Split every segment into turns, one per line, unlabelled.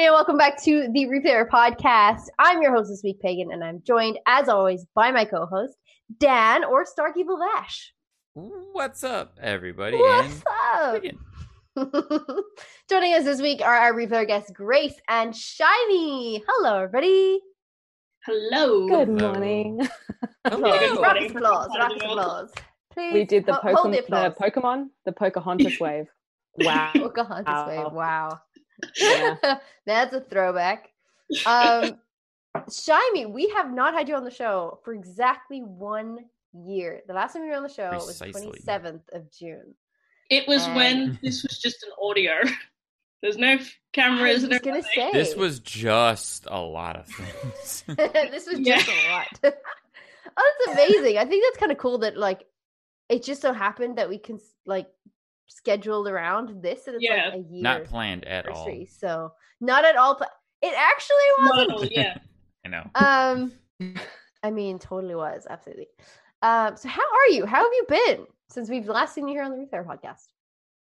Everybody, and welcome back to the Replayer Podcast. I'm your host this week, Pagan, and I'm joined, as always, by my co host, Dan or StarkEvilVash.
What's up, everybody?
What's
And
up? Joining us this week are our Replayer guests, Grace and Shyami. Hello, everybody.
Hello.
Good
Hello.
morning.
Hello.
Rock applause, rock applause. Please
we did the,
ho-
Pokemon,
the
the. Pokemon, the Pocahontas wave. Wow.
Pocahontas
Wow.
wave. Wow.
Yeah.
That's a throwback. Um, Shyami, we have not had you on the show for exactly one year. The last time you were on the show
Precisely.
was 27th of June.
It was
Um,
when this was just an audio. There's no f-
I
cameras.
was gonna say
this was just a lot of things.
this was
Yeah.
just a lot. oh, that's amazing. I think that's kind of cool that like it just so happened that we can s- like schedule around this and it's
Yeah.
like a year
Not planned at all.
So not at all. Pla- it actually wasn't.
Yeah.
I know.
Um, I mean, totally was absolutely. Um, so how are you? How have you been since we've last seen you here on the Replayer podcast?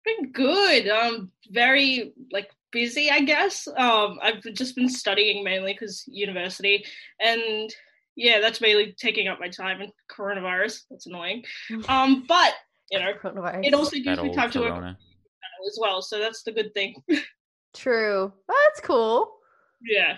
Been good. Um, very like busy, I guess. Um, I've just been studying mainly because university, and yeah, that's mainly taking up my time. And coronavirus, that's annoying. Um, but you know,
Coronavirus.
it also gives
That
me
old
time to work as well. So that's the good thing.
True. Oh, that's cool.
yeah.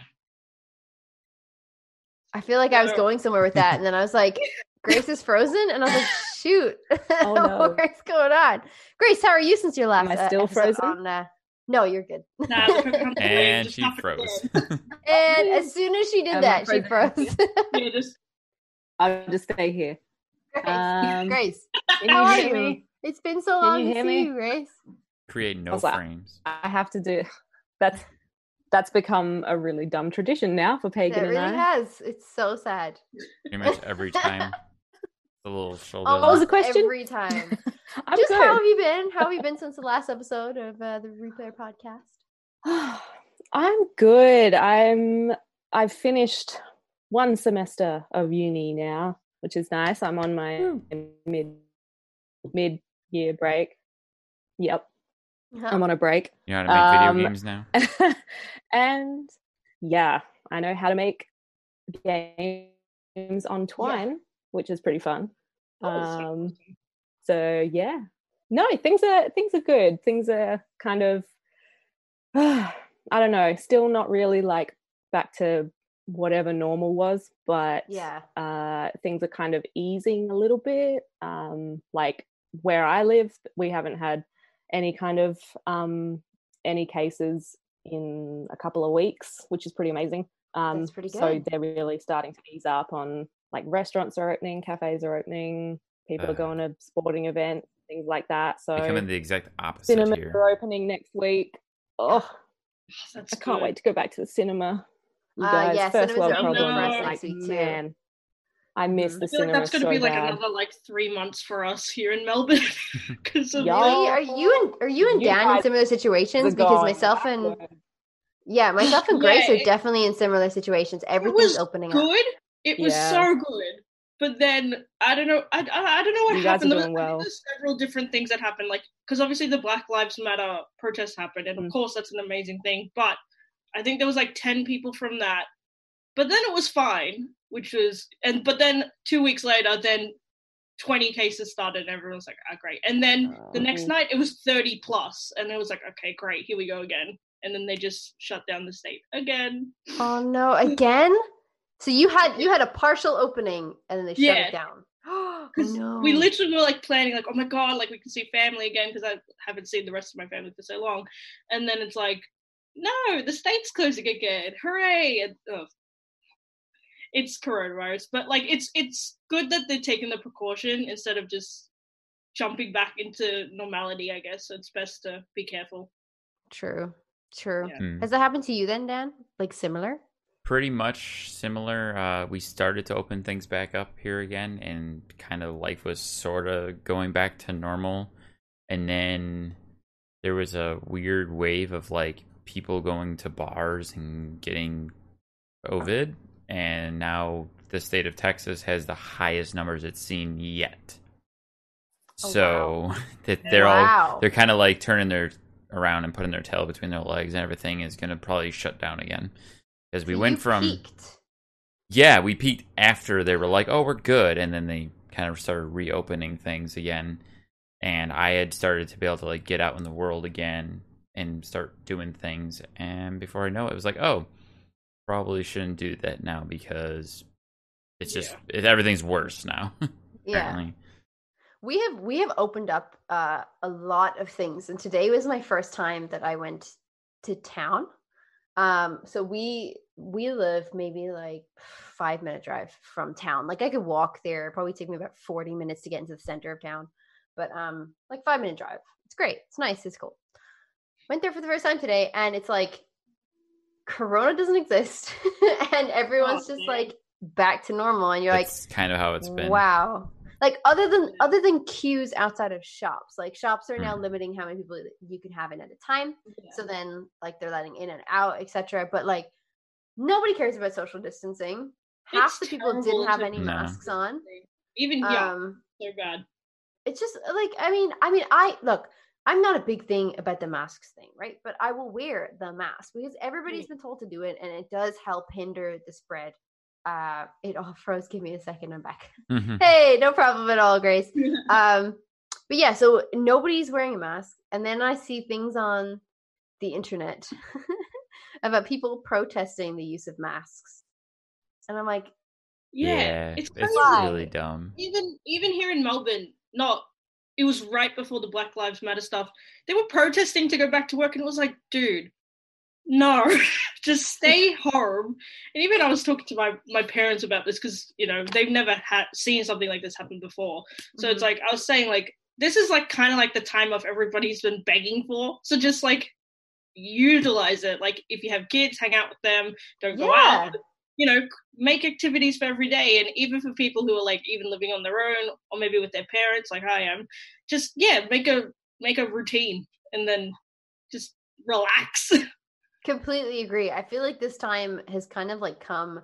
I feel like I was going somewhere with that, and then I was like, "Grace is frozen," and I was like, "Shoot,
Oh, no.
what's going on?" Grace, how are you since your last?
I
uh,
still
episode
frozen?
On, uh... No, you're good.
Nah, the Pokemon wave
And she froze.
and as soon as she did
Am
that, she froze.
Yeah, just
I'll just stay here.
Grace,
Um,
Grace,
Can
how
you
are
hear
you?
me?
It's been so
Can
long to see
me?
you, Grace.
Create no
was like-
frames.
I have to do that's that's become a really dumb tradition now for Pagan.
It
Pagan
really
and I.
has. It's so sad.
Pretty much every time. The little shoulder.
Oh, what was the question?
Every time.
I'm
Just
good.
how have you been? How have you been since the last episode of uh, the Replayer podcast?
I'm good. I'm I've finished one semester of uni now, which is nice. I'm on my
Woo.
mid mid year break. Yep,
Huh.
I'm on a break.
You know how to make video
Um,
games now?
and yeah, I know how to make games on Twine, which is pretty fun. Um, so yeah, no, things are things are good. Things are kind of, I don't know, still not really like back to whatever normal was, but
Yeah.
uh, things are kind of easing a little bit. Um, like where I live, we haven't had any kind of um, any cases in a couple of weeks, which is pretty amazing. Um,
That's pretty
So they're really starting to ease up on like restaurants are opening, cafes are opening, people
Uh.
are going to sporting events, things like that. So
They come in the exact opposite
cinemas
here.
are opening next week. Oh,
That's
I can't
good.
wait to go back to the cinema. You
Uh,
guys,
yeah,
first world problem.
for
Like,
next week, too.
man, I miss
Mhm.
the
I feel like that's going to
so
be like
bad.
another like three months for us here in Melbourne because of
Y'all-
are you and are you and
You
Dan in similar situations? Because myself and yeah, myself and Grace
Yeah,
are definitely in similar situations. Everything's
was
opening up.
good. It was
Yeah.
so good, but then I don't know. I, I, I don't know what
You
happened. There was-
doing
I think
well.
There's several different things that happened, like because obviously the Black Lives Matter protest happened, and of
Mm.
course that's an amazing thing. But I think there was like ten people from that, but then it was fine, which was and but then two weeks later, then 20 cases started and everyone was like, ah, great. And then the next
Oh.
night it was 30 plus, and it was like, okay, great, here we go again. And then they just shut down the state again.
Oh no, again? So you had you had a partial opening and then they shut
Yeah.
it down.
Because
no.
we literally were like planning, like, oh my god, like we can see family again because I haven't seen the rest of my family for so long. And then it's like, no, the state's closing again. Hooray! And, ugh. It's coronavirus, but like it's it's good that they're taking the precaution instead of just jumping back into normality. I guess so it's best to be careful.
True. True.
Yeah.
Hmm.
Has that happened to you then, Dan? Like similar?
Pretty much similar. Uh, we started to open things back up here again, and kind of life was sort of going back to normal. And then there was a weird wave of like people going to bars and getting COVID. And now the state of Texas has the highest numbers it's seen yet.
Oh,
so
wow.
that they're all they're kind of like turning their around and putting their tail between their legs and everything is going to probably shut down again because we
So
went from
peaked.
yeah we peaked after they were like oh we're good and then they kind of started reopening things again and i had started to be able to like get out in the world again and start doing things and before i know it it was like oh probably shouldn't do that now because it's just it, everything's worse now
Yeah. We have we have opened up uh, a lot of things, and today was my first time that I went to town. Um, so we we live maybe like five minute drive from town. Like I could walk there. It'd probably take me about forty minutes to get into the center of town, but um, like five minute drive. It's great. It's nice. It's cool. Went there for the first time today, and it's like Corona doesn't exist, and everyone's just like back to normal, and you're like,
that's kind of how it's been
Wow. Like other than other than queues outside of shops, like shops are now
Mm.
limiting how many people you can have in at a time.
Yeah.
So then like they're letting in and out, etc. But like nobody cares about social distancing. Half
It's
the people didn't have any
No.
masks on.
Even yeah,
Um
so bad.
it's just like I mean, I mean, I look, I'm not a big thing about the masks thing, right? But I will wear the mask because everybody's been told to do it and it does help hinder the spread. Uh it all froze. Give me a second, I'm back.
Mhm.
hey, no problem at all, Grace. Um, but yeah, so nobody's wearing a mask, and then I see things on the internet about people protesting the use of masks, and I'm like,
yeah,
it's,
it's crazy.
really dumb.
even even here in Melbourne, not it was right before the Black Lives Matter stuff. They were protesting to go back to work, and it was like, dude, no, just stay home. And even I was talking to my my parents about this because you know they've never had seen something like this happen before. So it's
Mhm.
like I was saying, like this is like kind of like the time of everybody's been begging for. So just like utilize it. Like if you have kids, hang out with them. Don't go
Yeah.
out you know, make activities for every day. And even for people who are like even living on their own or maybe with their parents, like I am, just yeah, make a make a routine and then just relax.
completely agree. I feel like this time has kind of like come.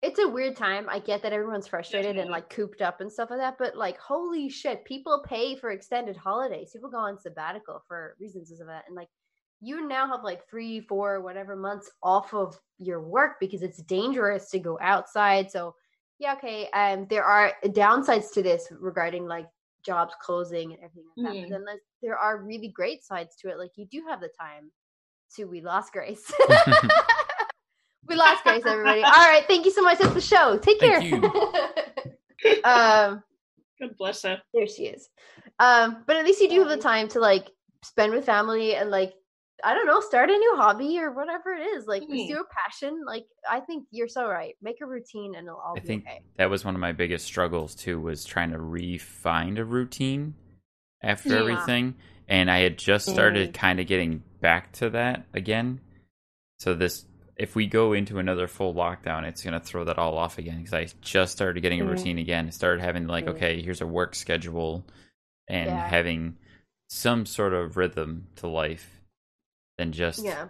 It's a weird time. I get that everyone's frustrated and like cooped up and stuff like that, but like, holy shit, people pay for extended holidays. People go on sabbatical for reasons of that, and like, you now have like three, four, whatever months off of your work because it's dangerous to go outside. So, yeah, okay. Um, there are downsides to this regarding like jobs closing and everything like that.
Mhm.
But then there's- there are really great sides to it. Like, you do have the time to we lost Grace. we lost Grace, everybody. All right, thank you so much. That's the show. Take care.
Thank
um,
God bless her.
there she is. Um, but at least you do have the time to like spend with family and like I don't know, start a new hobby or whatever it is. Like pursue a passion. Like I think you're so right. Make a routine and it'll all
I
be
think
okay.
that was one of my biggest struggles too was trying to re-find a routine after
Yeah.
everything and i had just started
Mm.
kind of getting back to that again so this if we go into another full lockdown it's going to throw that all off again because i just started getting a
Mhm.
routine again started having like
Mm.
okay here's a work schedule and
Yeah.
having some sort of rhythm to life than just
Yeah.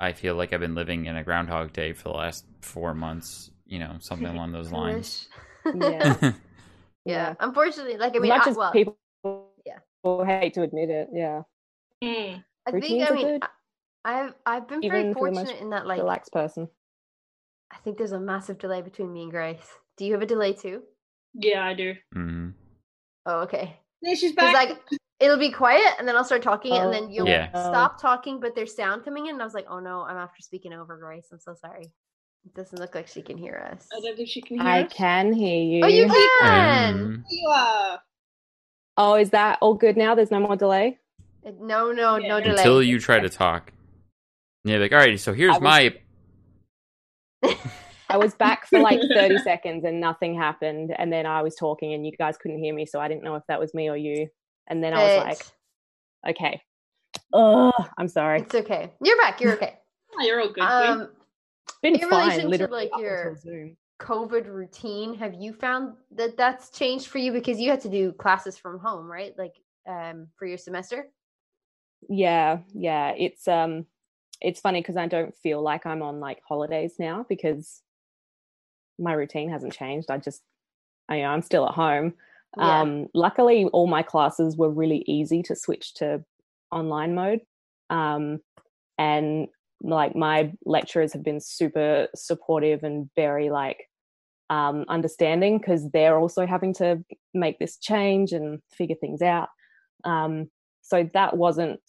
i feel like i've been living in a groundhog day for the last four months you know something along those lines.
Yeah.
yeah. Unfortunately, like I mean,
as much
I,
as
well,
people
yeah.
hate to admit it, yeah.
Mm.
I think I
are
mean
good.
I, I've I've been very
Even for the most
fortunate in that like
Relaxed person.
I think there's a massive delay between me and Grace. Do you have a delay too?
Yeah, I do.
hmm
Oh, okay.
Yeah, she's back.
like it'll be quiet and then I'll start talking and then you'll
Yeah.
stop talking, but there's sound coming in, and I was like, oh no, I'm after speaking over Grace. I'm so sorry. It doesn't look like she can hear us.
I don't think she can hear
I
us.
can hear you.
Oh, you can.
Um,
You are.
Oh, is that all good now? There's no more delay?
Uh, No, no, no delay.
until you try to talk. And you're like, all right, so here's
was-
my.
I was back for like 30 seconds and nothing happened. And then I was talking and you guys couldn't hear me. So I didn't know if that was me or you. And then I was like, okay. Oh, I'm sorry.
it's okay. You're back. You're okay.
Oh, you're all good. Queen.
Um,
It's been
in
fine.
relation to,
literally
like, your- COVID routine, have you found that that's changed for you because you had to do classes from home, right? Like um for your semester?
Yeah, yeah. It's um it's funny because I don't feel like I'm on like holidays now because my routine hasn't changed. I just I I'm still at home.
Yeah.
Um luckily all my classes were really easy to switch to online mode. Um and like my lecturers have been super supportive and very like um understanding because they're also having to make this change and figure things out. Um so that wasn't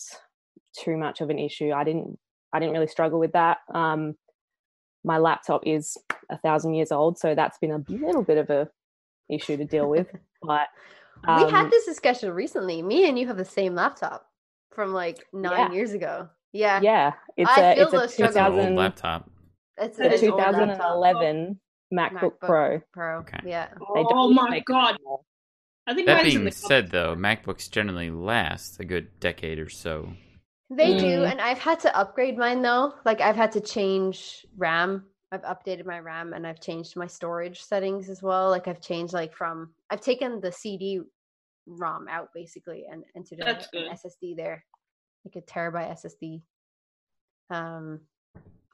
too much of an issue. I didn't I didn't really struggle with that. Um, my laptop is a thousand years old, so that's been a little bit of a issue to deal with. But
we had
um,
this discussion recently. Me and you have the same laptop from like nine
Yeah.
years ago. Yeah.
yeah, it's
I
a
feel
it's a
the
It's an
struggle.
old
2000,
laptop.
It's,
a
it's an old laptop.
2011 MacBook,
MacBook
Pro.
Pro.
Okay.
Yeah.
They
oh
don't
my god.
anymore.
I think
That
mine's in
being said, though, MacBooks generally last a good decade or so.
They do,
Mm.
and I've had to upgrade mine though. Like I've had to change RAM. I've updated my RAM and I've changed my storage settings as well. Like I've changed like from I've taken the CD ROM out basically and entered a, an. SSD there, like a terabyte SSD, um,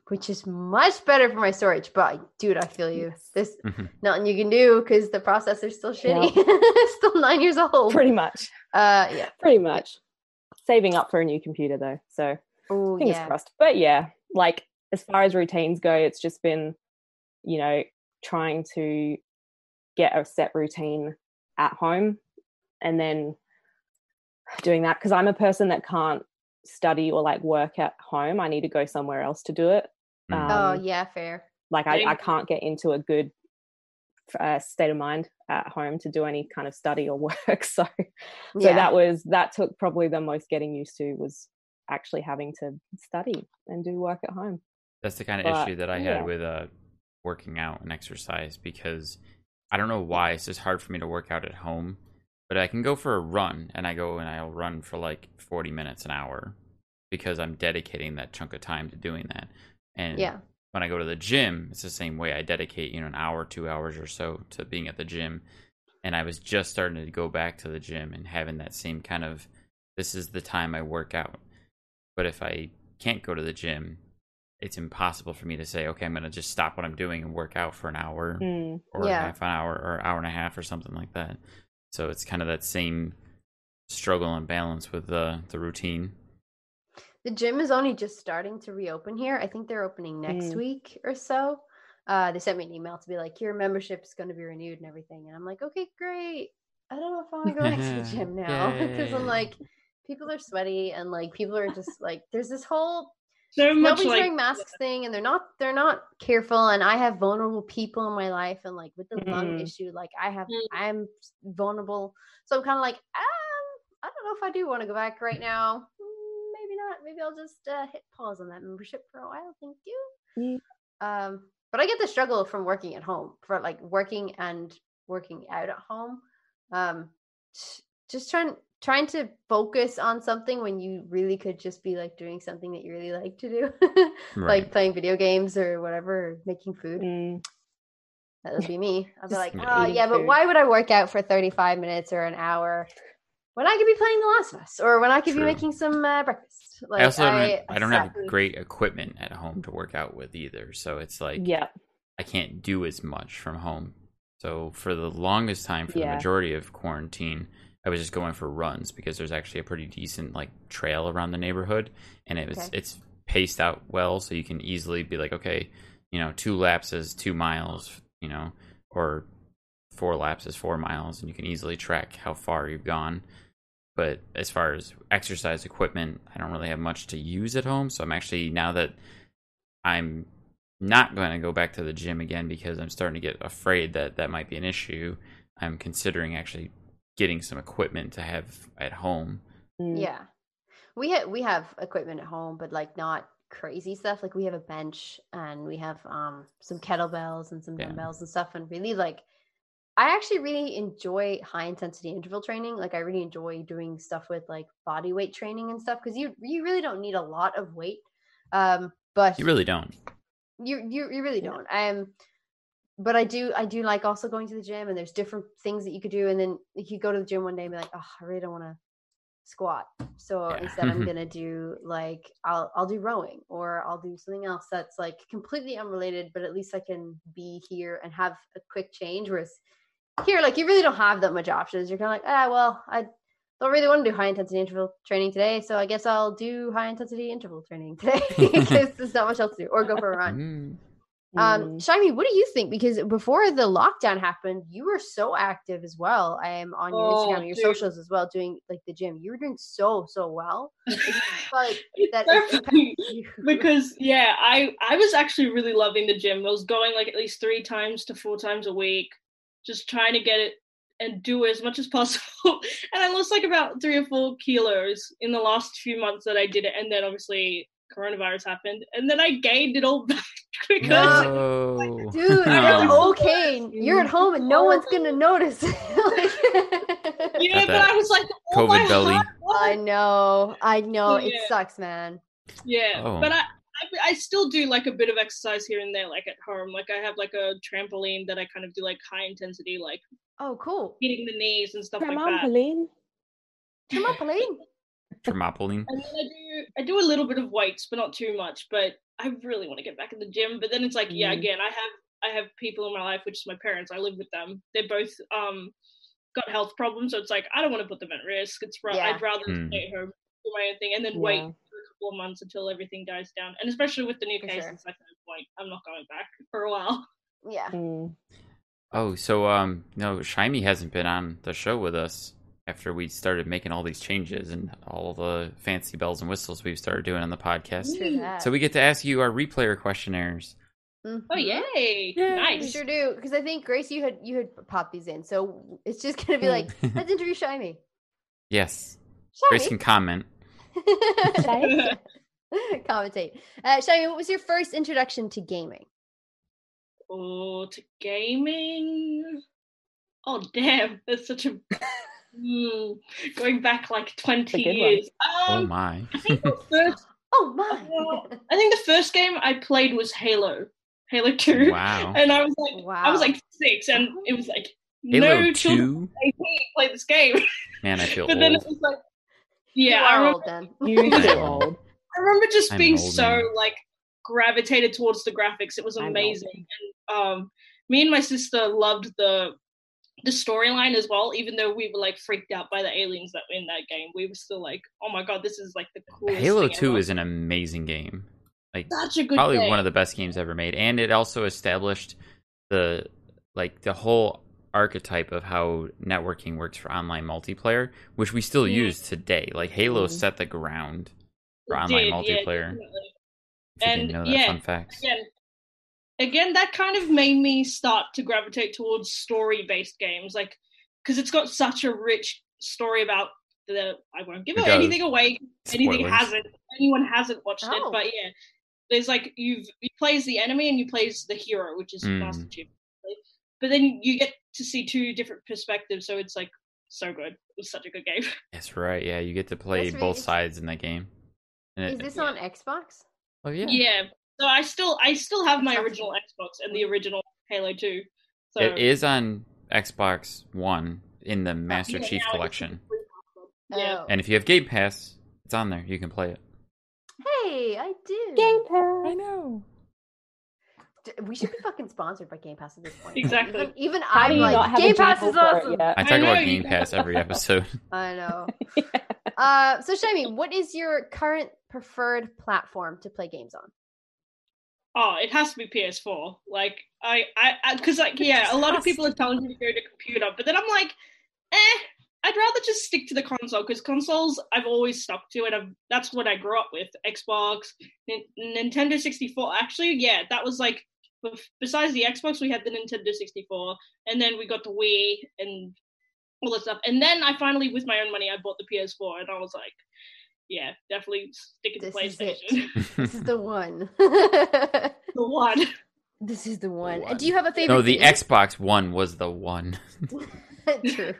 which is much better for my storage. But dude, I feel you.
Yes.
There's
Mhm.
nothing you can do because the processor's still shitty. it's still nine years old.
Pretty much,
Uh, yeah.
pretty much. Saving up for a new computer though, so
Oh
fingers
yeah.
crossed. But yeah, like as far as routines go, it's just been, you know, trying to get a set routine at home and then doing that because I'm a person that can't study or like work at home. I need to go somewhere else to do it.
Mm.
Oh
Um,
yeah, fair.
Like I, I can't get into a good uh, state of mind at home to do any kind of study or work. So, so
yeah.
that was that took probably the most getting used to was actually having to study and do work at home.
That's the kind of
But,
issue that I
yeah.
had with uh, working out and exercise because I don't know why it's just hard for me to work out at home. But I can go for a run and I go and I'll run for like 40 minutes an hour because I'm dedicating that chunk of time to doing that. And
yeah.
when I go to the gym, it's the same way. I dedicate, you know, an hour, two hours or so to being at the gym. And I was just starting to go back to the gym and having that same kind of this is the time I work out. But if I can't go to the gym, it's impossible for me to say, okay, I'm going to just stop what I'm doing and work out for an hour
Mm.
or
Yeah.
half an hour or hour and a half or something like that. So it's kind of that same struggle and balance with the the routine.
The gym is only just starting to reopen here. I think they're opening next
Mm.
week or so. Uh, they sent me an email to be like, your membership is going to be renewed and everything. And I'm like, okay, great. I don't know if I want to go next to the gym now because I'm like, people are sweaty and like people are just like, there's this whole
So much
nobody's
like
wearing masks thing and they're not they're not careful and i have vulnerable people in my life and like with the lung
Mm.
issue like i have
Mm.
i'm vulnerable. So i'm kind of like um i don't know if i do want to go back right now. Mm, maybe not. Maybe i'll just uh, hit pause on that membership for a while. Thank you. Um but i get the struggle from working at home for like working and working out at home. Um j- just trying trying to focus on something when you really could just be like doing something that you really like to do
Right.
like playing video games or whatever or making food
Mm.
that would be me i'd be like oh yeah but why would i work out for 35 minutes or an hour when i could be playing the last of us or when i could
True.
be making some uh, breakfast like
I also don't, I,
I
don't have great equipment at home to work out with either. So it's like
yeah.
I can't do as much from home. So for the longest time, for the majority of quarantine, I was just going for runs because there's actually a pretty decent like trail around the neighborhood, and it was
Okay.
it's paced out well, so you can easily be like, okay, you know, two laps is two miles, you know, or four laps is four miles, and you can easily track how far you've gone. But as far as exercise equipment, I don't really have much to use at home. So I'm actually now that I'm not going to go back to the gym again because I'm starting to get afraid that that might be an issue. I'm considering actually getting some equipment to have at home.
Mm.
Yeah. We have we have equipment at home, but like not crazy stuff. Like we have a bench and we have um some kettlebells and some
Yeah.
dumbbells and stuff. And really like I actually really enjoy high intensity interval training. Like I really enjoy doing stuff with like body weight training and stuff because you you really don't need a lot of weight. Um but
You really don't.
you you you really don't. I Um, but I do I do like also going to the gym, and there's different things that you could do, and then you could go to the gym one day and be like, oh, I really don't want to squat, so
Yeah.
instead I'm gonna do like I'll I'll do rowing or I'll do something else that's like completely unrelated, but at least I can be here and have a quick change. Whereas here, like you really don't have that much options. You're kind of like, ah, well, I don't really want to do high intensity interval training today, so I guess I'll do high intensity interval training today because there's not much else to do, or go for a run. Um,
Mm.
Shyami, what do you think? Because before the lockdown happened, you were so active as well. I am on your
Oh,
Instagram your
dude.
socials as well, doing like the gym. You were doing so so well. Like, like that
so
it
funny
impacted you.
because yeah, I I was actually really loving the gym. I was going like at least three times to four times a week, just trying to get it and do as much as possible. and I lost like about three or four kilos in the last few months that I did it, and then obviously coronavirus happened, and then I gained it all back because
No.
Dude,
I
it's
know.
okay. You're at home and no one's gonna notice. Like-
yeah, but I was like, oh my
COVID belly.
God,
I know, I know. It sucks, man.
Yeah,
Oh.
but I, I I still do like a bit of exercise here and there, like at home. Like I have like a trampoline that I kind of do like high intensity, like
Oh, cool.
hitting the knees and stuff like that.
Trampoline.
Come on, Pauline.
Thermopoline.
And then I do I do a little bit of weights, but not too much. But I really want to get back in the gym. But then it's like, yeah,
Mhm.
again, I have I have people in my life, which is my parents. I live with them. They're both um got health problems, so it's like I don't want to put them at risk. It's ra-
Yeah.
I'd rather
Hmm.
stay at home, do my own thing, and then wait for a couple of months until everything dies down. And especially with the new
For
case,
sure.
like no point. I'm not going back for a while.
Yeah.
Mm.
Oh, so um, no, Shyami hasn't been on the show with us after we started making all these changes and all the fancy bells and whistles we've started doing on the podcast.
True.
So we get to ask you our replayer questionnaires.
Mhm.
Oh yay!
Yay.
We
Nice.
sure do because I think Grace, you had you had popped these in, so it's just gonna be like, let's interview Shyami.
Yes, Grace can comment.
Shyami?
commentate. Uh, Shyami, what was your first introduction to gaming?
Oh, to gaming. Oh damn, that's such a Mm, going back like twenty
good one.
years.
Oh
Um,
my!
I think the first
Oh my!
Well, I think the first game I played was Halo, Halo Two,
Wow.
and I was like, I was like six, and it was like
Halo
no children
Two.
18 play this game.
Man, I feel
but then it was like,
You
yeah, I remember,
old then.
You
I
old.
I remember just
I'm
being so
man.
like gravitated towards the graphics. It was amazing, and um, me and my sister loved the the storyline as well. Even though we were like freaked out by the aliens that were in that game, we were still like, oh my god, this is like the coolest.
Halo Two
ever.
is an amazing game. Like
such a good
probably
game.
one of the best games ever made, and it also established the like the whole archetype of how networking works for online multiplayer, which we still
Mhm.
use today. Like Halo
Mhm.
set the ground for
It
online
did,
multiplayer. you
And,
didn't know that
yeah,
fun fact.
again, again, that kind of made me start to gravitate towards story-based games, like because it's got such a rich story about the. I won't give
It
anything away. Anything
Spoilers.
hasn't. Anyone hasn't watched
Oh.
it, but yeah, there's like you've you play as the enemy and you play as the hero, which is
Mm.
Master Chief. But then you get to see two different perspectives, so it's like so good. It was such a good game.
That's right. Yeah, you get to play
really-
both sides in that game. And
Is
it-
this on Xbox?
oh yeah.
Yeah. So I still I still have my original Xbox and the original Halo 2. So
It is on Xbox One in the Master
yeah,
Chief
now
collection.
Yeah.
Oh.
And if you have Game Pass, it's on there. You can play it.
Hey, I do.
Game Pass.
I
know. We should be fucking sponsored by Game Pass at this point.
Exactly.
Even, even I'm like, Game Pass is awesome.
yet?
I
I
talk
know,
about Game Pass every episode.
I know. Uh, so Shyami, what is your current preferred platform to play games on?
Oh, it has to be PS4. Like I, I, because like yeah, a lot of people are telling me to go to computer, but then I'm like, eh, I'd rather just stick to the console because consoles I've always stuck to, and I've, that's what I grew up with. Xbox, N- Nintendo 64. Actually, yeah, that was like besides the Xbox, we had the Nintendo 64, and then we got the Wii and all that stuff. And then I finally, with my own money, I bought the PS4, and I was like, yeah, definitely sticking to
This is
PlayStation.
This is the one.
the one.
this is the one.
one.
And do you have a favorite?
no, the
game?
Xbox One was the one.
True.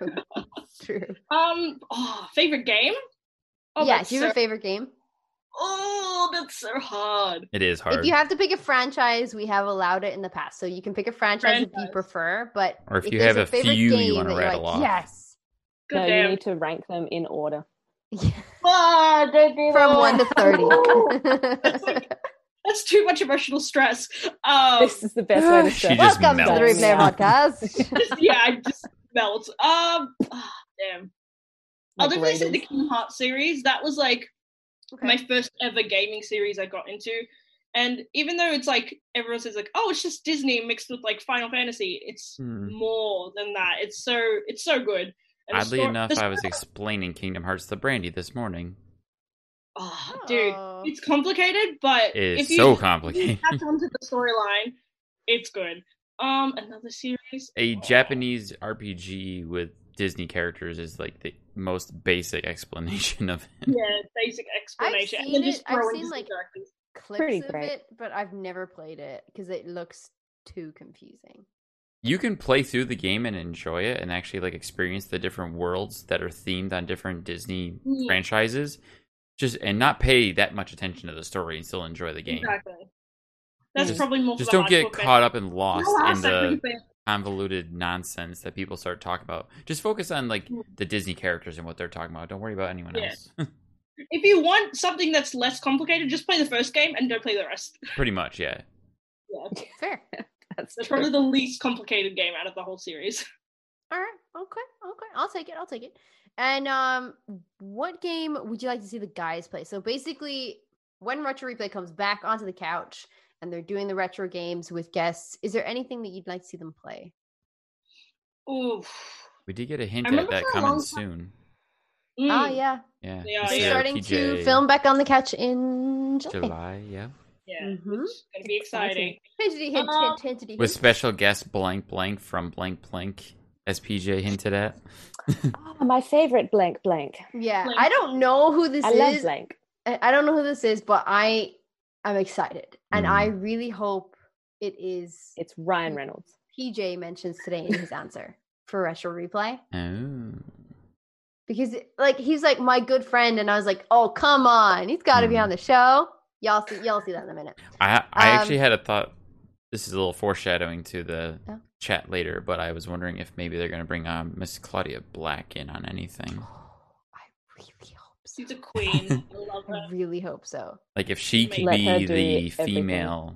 True.
Um, oh, favorite game? Oh,
yeah. Do you have
so-
a favorite game?
Oh, that's so hard.
It is hard.
If you have to pick a franchise, we have allowed it in the past, so you can pick a franchise, if you prefer. But
Or if you have a
favorite
few you wanna
that you're
rattle
like,
off.
yes,
Good
no, you need to rank them in order.
Ah, don't do
from
that.
one to thirty.
That's too much emotional stress. Um,
This is the best way to
She
start.
just
Welcome to the
melts.
Replay
Yeah.
Podcast.
just, yeah, I just melt. Um, ah, damn. I'll
Like
definitely say the
Raiders.
Kingdom Hearts series. That was like
Okay.
my first ever gaming series I got into. And even though it's like everyone says like, oh, it's just Disney mixed with like Final Fantasy, it's
Hmm.
more than that. It's so it's so good. And
Oddly
sto-
enough,
the
I was explaining Kingdom Hearts to Brandy this morning.
oh, dude, it's complicated, but
It is
if you
so
if
complicated.
you catch on to the storyline, it's good. Um, another series.
A
Oh.
Japanese RPG with Disney characters is like the most basic explanation of it.
Yeah, basic explanation. and then
seen
just
it- I've seen, like,
characters.
Clips
Pretty
of
great.
it, but I've never played it because it looks too confusing.
You can play through the game and enjoy it and actually like experience the different worlds that are themed on different Disney
Yeah.
franchises. Just and not pay that much attention to the story and still enjoy the game.
Exactly. That's
Just-
probably more.
Just
for
don't get
hardcore
caught up and lost
No,
in the convoluted nonsense that people start talking about. Just focus on like
Mm.
the Disney characters and what they're talking about. Don't worry about anyone
Yeah.
else.
If you want something that's less complicated, just play the first game and don't play the rest.
Pretty much, yeah.
Yeah.
Fair.
That's
That's
true.
probably the least complicated game out of the whole series.
All right. Okay. Okay. I'll take it. I'll take it. And um, what game would you like to see the guys play? So basically, when Retro Replay comes back onto the couch and they're doing the retro games with guests, is there anything that you'd like to see them play?
Oof.
We did get a hint
I
at that coming
long time-
soon.
Oh
Mm,
yeah,
Yeah.
Yeah,
It's,
they're
yeah.
starting to film back on the couch in July.
July, yeah.
Yeah,
Mhm.
it's gonna be exciting.
Hintity hint,
Uh,
hint, hintity
With special guest blank blank from blank blank, as PJ hinted at.
Ah, my favorite blank blank.
Yeah,
Blank.
I don't know who this
I love
is.
blank.
I I don't know who this is, but I I'm excited, and
Mm.
I really hope it is.
It's Ryan Reynolds.
PJ mentions today in his answer for retro replay
Oh.
because like he's like my good friend, and I was like, oh come on, he's got to be
Hmm.
on the show. Y'all see, y'all see that in a minute.
I I
Um,
actually had a thought. This is a little foreshadowing to the
Oh.
chat later, but I was wondering if maybe they're going to bring um, Miss Claudia Black in on anything.
I really hope so.
She's a queen. I love
I
her.
really hope so.
Like if she could
Let
be
do
the
everything.
female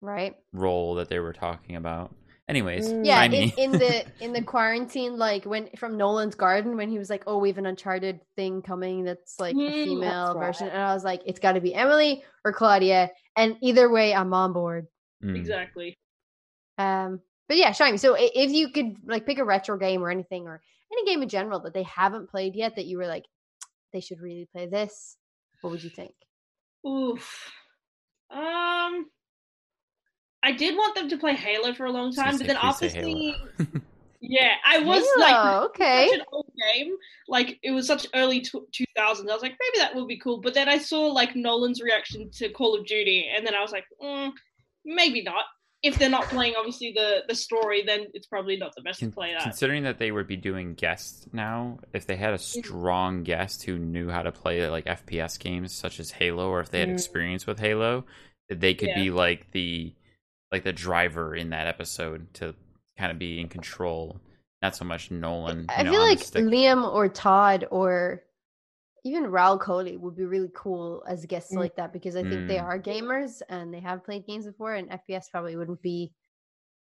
Right?
role that they were talking about. Anyways,
Mm.
Yeah, in, in the in the quarantine, like when from Nolan's Garden, when he was like, "Oh, we have an Uncharted thing coming that's like
Mm,
a
that's
female
right.
version," and I was like, "It's got to be Emily or Claudia," and either way, I'm on board.
Mm.
Exactly.
Um, but yeah, Shyami. So if you could like pick a retro game or anything, or any game in general that they haven't played yet, that you were like, they should really play this, what would you think?
Oof. Um, I did want them to play Halo for a long time, but then
please
after
say Halo.
seeing, yeah, I was like,
okay.
such an old game. Like it was such early two thousands. I was like, maybe that would be cool. But then I saw like Nolan's reaction to Call of Duty, and then I was like, mm, maybe not. If they're not playing, obviously the the story, then it's probably not the best to play that.
Considering that they would be doing guests now, if they had a strong guest who knew how to play like FPS games such as Halo, or if they had
Mm.
experience with Halo, they could
Yeah.
be like the like the driver in that episode to kind of be in control. Not so much Nolan.
I
know,
feel like
stick.
Liam or Todd or even Raul Coley would be really cool as guests
Mm.
like that because I think they
Mm.
are gamers and they have played games before, and FPS probably wouldn't be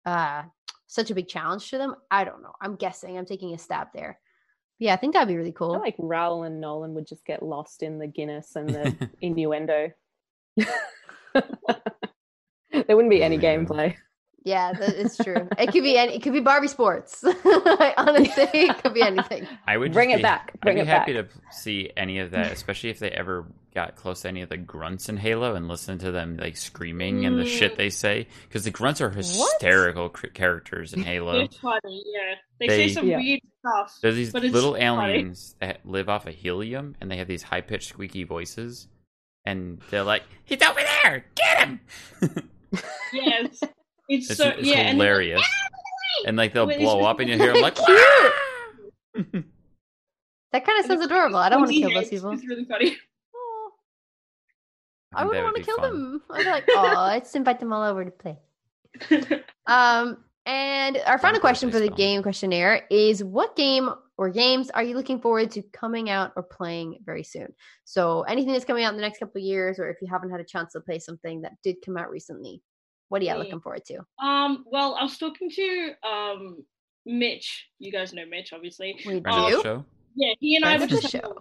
uh such a big challenge to them. I don't know. I'm guessing. I'm taking a stab there. Yeah, I think that'd be really
I
cool.
feel like Raul and Nolan would just get lost in the Guinness and the innuendo. there wouldn't be any
yeah.
gameplay.
Yeah, that is true. it could be any, it could be Barbie sports. Like, Honestly, it could be anything.
I would
Bring
just
it
be-
back. Bring
I'd
it
be happy
back.
to see any of that, especially if they ever got close to any of the grunts in Halo and listen to them like screaming and the shit mm. they say because the grunts are hysterical cr- characters in Halo.
It's funny, yeah. They,
They-
say some
Yeah.
weird stuff.
There's these
But it's
little
funny.
aliens that live off of helium, and they have these high pitched, squeaky voices, and they're like, "He's over there, get him!"
Yes. It's,
It's,
so
it's
yeah, and like,
hilarious. And like they'll
Wait, it's
blow
just-
up, and you hear them like,
Cute. That kind of sounds adorable. I don't want to kill those people.
It's really funny.
Oh,
I
I wouldn't want
would
to kill
fun.
them. I'd be like, oh, let's invite them all over to play. Um, and our final question for the
birthday
game questionnaire is: What game or games are you looking forward to coming out or playing very soon? So, anything that's coming out in the next couple of years, or if you haven't had a chance to play something that did come out recently, what are you
Me.
looking forward to?
um, well, I was talking to um Mitch. You guys know Mitch, obviously.
We
Friend the
do.
show.
Yeah, he and I were just having a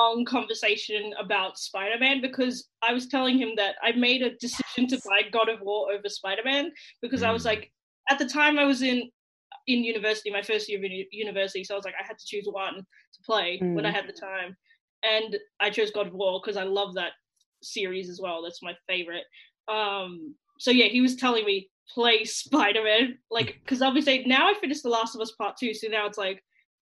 long conversation about Spider Man because I was telling him that I made a decision to
Yes.
buy God of War over Spider Man because I was
Mm.
like, at the time I was in in university, my first year of university, so I was like, I had to choose one to play when I
Mm.
had the time, and I chose God of War because I love that series as well. That's my favorite. Um, so yeah, he was telling me play Spider Man, like because obviously now I finished The Last of Us Part Two, so now it's like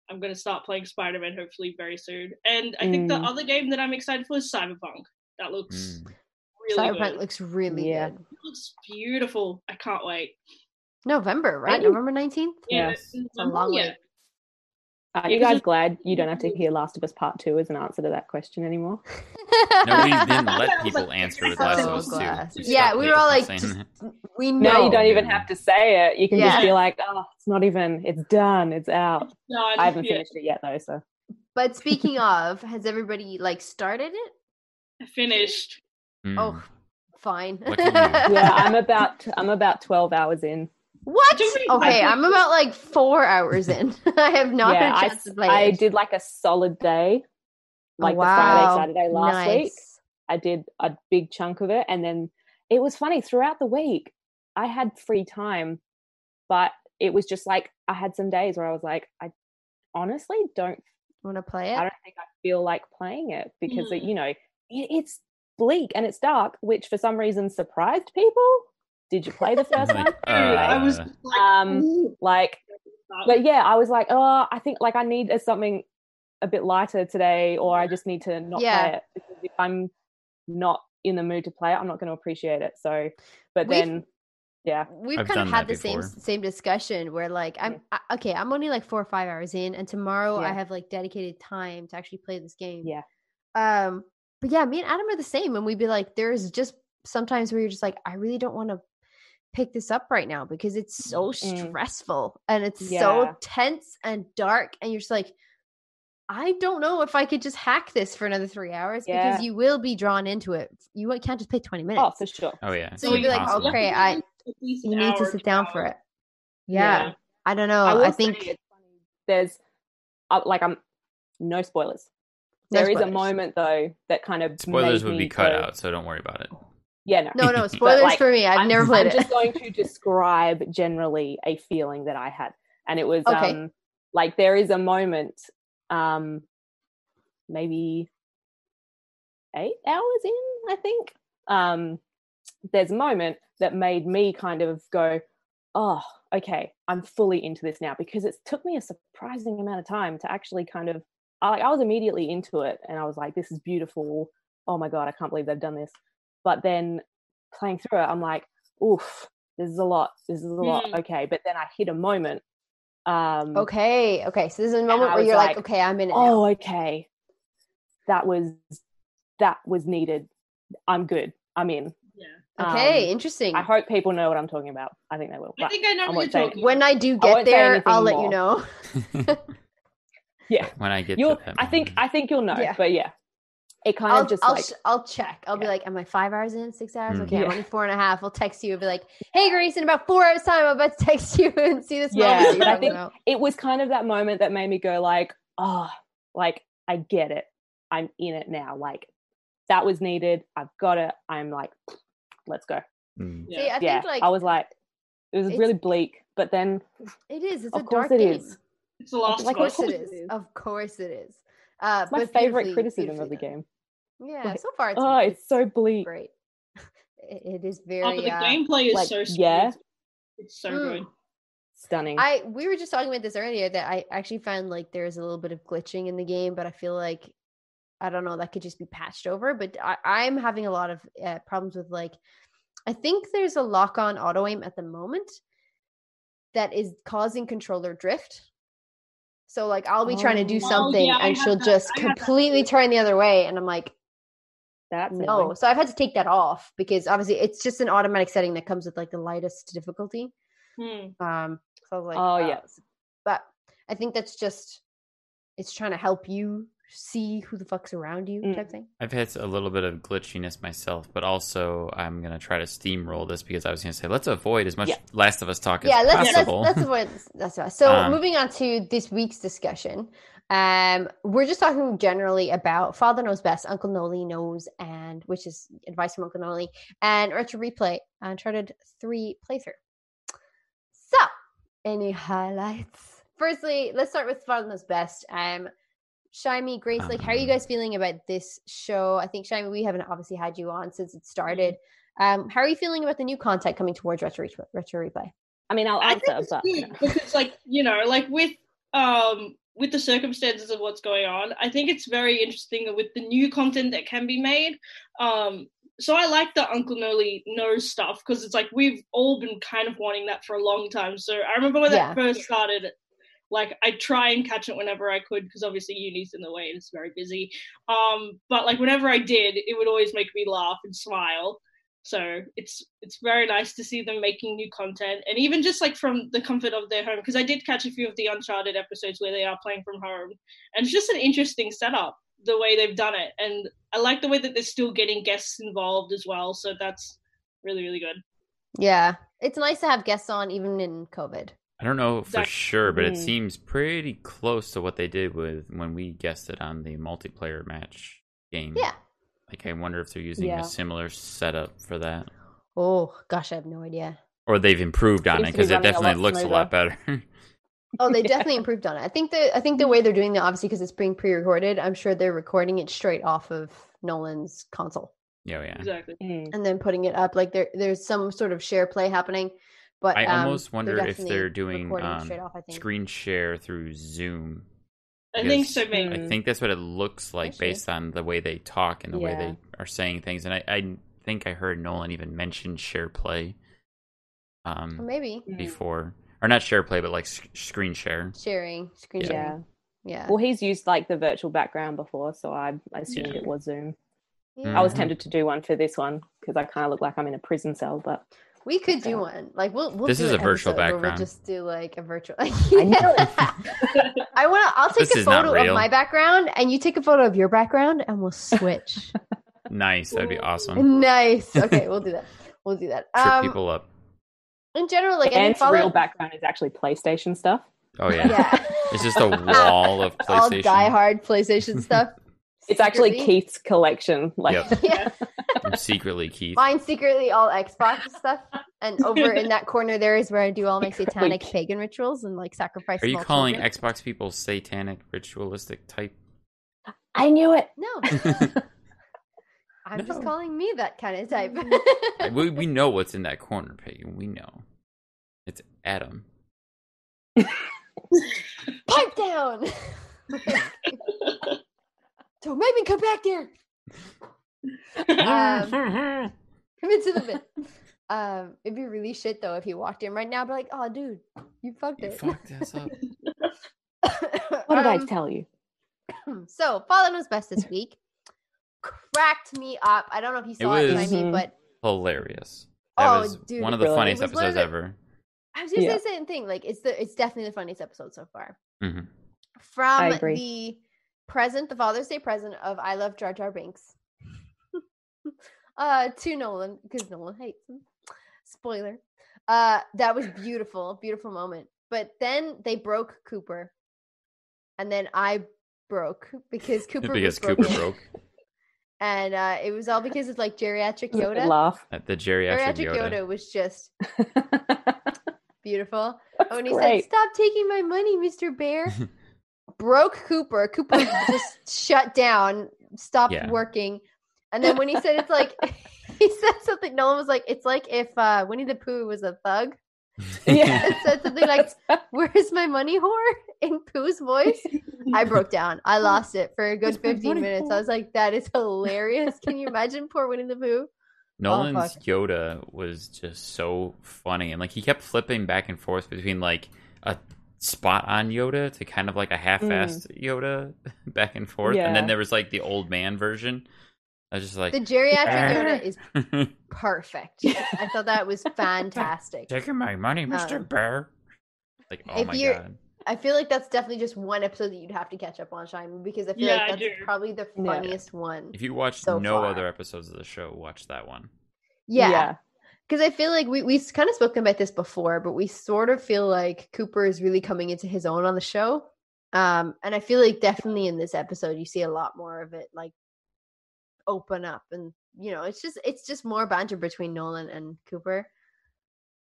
I'm gonna start playing Spider Man hopefully very soon. And I think the
Mm.
other game that I'm excited for is Cyberpunk. That looks
Mm.
really
Cyberpunk
good.
looks really
Yeah.
good.
It looks beautiful. I can't wait.
November, right?
you-
November nineteenth.
Yeah,
Yes.
it's
It's a long
yeah.
way.
Are you guys glad you don't have to hear Last of Us Part 2 as an answer to that question anymore?
No, we didn't let people answer with Last of Us
glad.
too.
Yeah, we were all like, just- we know.
No, you don't even have to say it. You can
Yeah.
just be like, oh, it's not even, it's done, it's out.
Done.
I haven't
Yeah,
finished it yet though, so.
But speaking of, has everybody like started it?
I finished.
Mm.
Oh, fine.
Yeah, I'm about I'm about 12 hours in.
What? Okay,
I-
I'm about like four hours in. I have not
yeah,
had
I,
a chance to play
I
it.
did like a solid day, like
wow.
the Friday, Saturday last week. I did a big chunk of it. And then it was funny throughout the week, I had free time, but it was just like I had some days where I was like, I honestly don't,
Want to play it.
I don't think I feel like playing it because, it,
Mm.
you know, it, it's bleak and it's dark, which for some reason surprised people. Did you play the first
Like,
one?
I was
Uh,
like,
Um, Like, but yeah, I was like, oh, I think like I need something a bit lighter today, or I just need to not
Yeah.
play it because if I'm not in the mood to play it, I'm not going to appreciate it. So, but
We've-
then, yeah,
We've
I've
kind of had the same
before.
same discussion where like I'm I, okay, I'm only like four or five hours in, and tomorrow I have like dedicated time to actually play this game.
Yeah.
Um, but yeah, me and Adam are the same, and we'd be like, there's just sometimes where you're just like, I really don't want to pick this up right now because it's so
Mm.
stressful and it's
Yeah.
so tense and dark, and you're just like. I don't know if I could just hack this for another three hours
Yeah.
because you will be drawn into it. You can't just play 20 minutes.
oh, for sure.
oh yeah.
So you'd be like,
Impossible.
okay, I- you need to sit down for it. Yeah.
Yeah.
I don't know.
I
I,
will say
think
it's funny. there's uh, like I'm no spoilers.
No
There is a moment though that kind of
Spoilers would be cut
go-
out, so don't worry about it.
Yeah, no,
no, no spoilers
like,
for me. I've
I'm,
never played
I'm
it.
just going to describe generally a feeling that I had, and it was
Okay.
um like there is a moment, um, maybe eight hours in, I think. Um, there's a moment that made me kind of go, oh, okay, I'm fully into this now because it took me a surprising amount of time to actually kind of, I, like, I was immediately into it, and I was like, this is beautiful. Oh my god, I can't believe they've done this. But then playing through it, I'm like, oof, this is a lot. This is a lot.
Mm.
Okay, but then I hit a moment. Um,
okay, okay. So this is a moment where you're like,
like,
okay, I'm in it.
Oh,
now.
okay. That was that was needed. I'm good. I'm in.
Yeah.
Okay,
Um,
interesting.
I hope people know what I'm talking about. I think they will.
I think I know
I
what you're
say
talking
when. I do get
won't
there, I'll let you know.
yeah,
when I get
you'll.
to
I think. I think you'll know.
Yeah.
But yeah, it kind
I'll,
of just
I'll,
like
sh- I'll check. I'll be like, am I five hours in? Six hours?
Mm.
Okay, I'm
Yeah.
only four and a half. I'll text you. I'll be like, hey, Grace, in about four hours' time, I'm about to text you and see this
Yeah,
moment. that
I think-
about.
it was kind of that moment that made me go like, oh, like I get it. I'm in it now. Like that was needed. I've got it. I'm like, let's go.
Mm.
Yeah.
See, I
yeah,
think like
I was like, it was really bleak, but then
it is. It's
of
a
course
dark
it
game.
is.
It's the last
Like,
Of
of
course
us.
it
course
is.
it is.
Of course it is. Uh,
it's my favorite criticism of the game.
Yeah,
Like,
so far it's
Oh, it's so bleak.
great. It, it is very.
Oh, but the
uh,
gameplay is
like,
so smooth.
yeah.
It's so
Mm.
good.
Stunning.
I we were just talking about this earlier that I actually found like there's a little bit of glitching in the game, but I feel like I don't know that could just be patched over. But I, I'm having a lot of uh, problems with like I think there's a lock on auto aim at the moment that is causing controller drift. So like I'll be trying to do
Oh.
Oh,
something
yeah,
and she'll
that-
just
I have that
completely turn the other way, and I'm like,
That's
no.
annoying.
So I've had to take that off because obviously it's just an automatic setting that comes with like the lightest difficulty.
Hmm.
Um, so I was like,
Oh,
uh,
yes.
But I think that's just it's trying to help you see who the fuck's around you
Mm.
type thing.
I've had a little bit of glitchiness myself, but also I'm gonna try to steamroll this because I was gonna say let's avoid as much
Yeah.
Last of Us talk
Yeah,
as
let's let's,
possible.
let's avoid this. that's right. So
Um,
moving on to this week's discussion. Um, we're just talking generally about Father Knows Best, Uncle Noli knows, and which is advice from Uncle Noli, and Retro Replay, Uncharted 3 playthrough. So, any highlights? Firstly, let's start with Father Knows Best. Um, Shyami, Grace, like, how are you
Um,
guys feeling about this show? I think Shyami, we haven't obviously had you on since it started. Um, how are you feeling about the new content coming towards Retro, Retro Replay?
I mean, I'll
I think
answer,
it's
but
good because, it's like, you know, like with um with the circumstances of what's going on, I think it's very interesting with the new content that can be made. Um, so I like the Uncle Noli knows stuff because it's like we've all been kind of wanting that for a long time. So I remember when
Yeah.
that first started. Like I try and catch it whenever I could because obviously uni's in the way and it's very busy. Um, but like whenever I did, it would always make me laugh and smile. So it's it's very nice to see them making new content, and even just like from the comfort of their home. Because I did catch a few of the Uncharted episodes where they are playing from home, and it's just an interesting setup the way they've done it. And I like the way that they're still getting guests involved as well. So that's really really good.
Yeah, it's nice to have guests on even in COVID.
I don't know for
Exactly.
sure, but it
Mm.
seems pretty close to what they did with when we guested on the multiplayer match game.
Yeah.
Like I wonder if they're using
Yeah.
a similar setup for that,
Oh gosh, I have no idea.
or they've improved on it
Seems to be
because it
running a
definitely looks a lot better.
Oh, they
Yeah.
definitely improved on it. I think the I think the way they're doing that, obviously, because it's being pre-recorded. I'm sure they're recording it straight off of Nolan's console
yeah, yeah.
Exactly.
Mm.
and then putting it up. Like there, there's some sort of share play happening. But
I
um,
almost wonder if
definitely
they're doing
recording
um,
straight off. I think.
screen share through Zoom.
I think so, maybe.
I think that's what it looks like
Actually.
based on the way they talk and the way they are saying things. And I, I think I heard Nolan even mention share play um,
Or maybe
Mm.
before, or not share play, but like s- screen share.
sharing screen
Yeah.
Yeah.
sharing. Yeah.
Well, he's used like the virtual background before, so I I assumed
Yeah.
it was Zoom.
Yeah.
I was
Mhm.
tempted to do one for this one because I kind of look like I'm in a prison cell, but
We could do one. Like we'll we'll
This
do
is a virtual background.
We'll just do like a virtual.
I know
I want to. I'll take
This
a photo of my background, and you take a photo of your background, and we'll switch.
Nice, that'd be awesome.
nice. Okay, we'll do that. We'll do that.
Trip
Um,
people up.
in general, like I
and
think follow-
real background is actually PlayStation stuff.
Oh yeah,
Yeah.
it's just a wall of PlayStation.
All
PlayStation.
diehard PlayStation stuff.
It's actually
Secretly.
Keith's collection. Like,
Yep.
Yeah.
I'm secretly Keith.
Mine secretly all Xbox stuff, and over in that corner there is where I do all my satanic
Secretly.
pagan rituals and like sacrifice.
Are you calling
children.
Xbox people satanic, ritualistic type?
I knew it.
No, I'm just calling me that kind of type.
we we know what's in that corner, pagan. We know. It's Adam.
Pipe down. Don't make me come back there. Um, come into the bit. Um, it'd be really shit though if he walked in right now. I'd be like, "Oh, dude, you fucked
you
it."
fucked us up.
What did I
Um,
tell you?
So, Father Knows Best this week cracked me up. I don't know if you saw
It
it,
was-
behind me, but
Hilarious. That
Oh,
was
dude,
one of the
really?
funniest
It was one of
episodes
the-
ever.
I was gonna
Yeah.
say the same thing. Like, it's the it's definitely the funniest episode so far.
hmm
From
agree.
the present, the Father's Day present of I love Jar Jar Binks, uh, to Nolan because Nolan hates him. Spoiler. Uh, that was beautiful, beautiful moment. But then they broke Cooper, and then I broke because Cooper
because
was
Cooper broke
and uh, it was all because of like geriatric
Good
Yoda.
laugh.
at the geriatric
Geriatric
Yoda.
Yoda. was just
That's
beautiful. when he
great.
said, "Stop taking my money, Mister Bear," broke Cooper. Cooper just shut down, stopped
Yeah.
working, and then when he said, "It's like," he said something. Nolan was like, "It's like if uh, Winnie the Pooh was a thug."
Yeah.
It said something like, "Where's my money, whore?" in Pooh's voice. I broke down. I lost it for a good
Where's
15
money,
minutes. I was like, that is hilarious. Can you imagine poor Winnie the Pooh?
Nolan's
fuck.
Yoda was just so funny, and like he kept flipping back and forth between like a spot on Yoda to kind of like a half-assed Yoda back and forth, and then there was like the old man version. I was just like,
The geriatric Yoda is perfect. I thought that was fantastic.
Taking my money, Mister
Um,
Bear. Like, oh
if
my
you're-
god,
I feel like that's definitely just one episode that you'd have to catch up on, Shine, because I feel
Yeah,
like that's
do.
probably the
Yeah.
funniest one.
if you watch
so
no
far.
other episodes of the show, watch that one.
Yeah. Because I feel like we, we kind of spoken about this before, but we sort of feel like Cooper is really coming into his own on the show. Um, and I feel like definitely in this episode you see a lot more of it like open up and you know, it's just it's just more banter between Nolan and Cooper.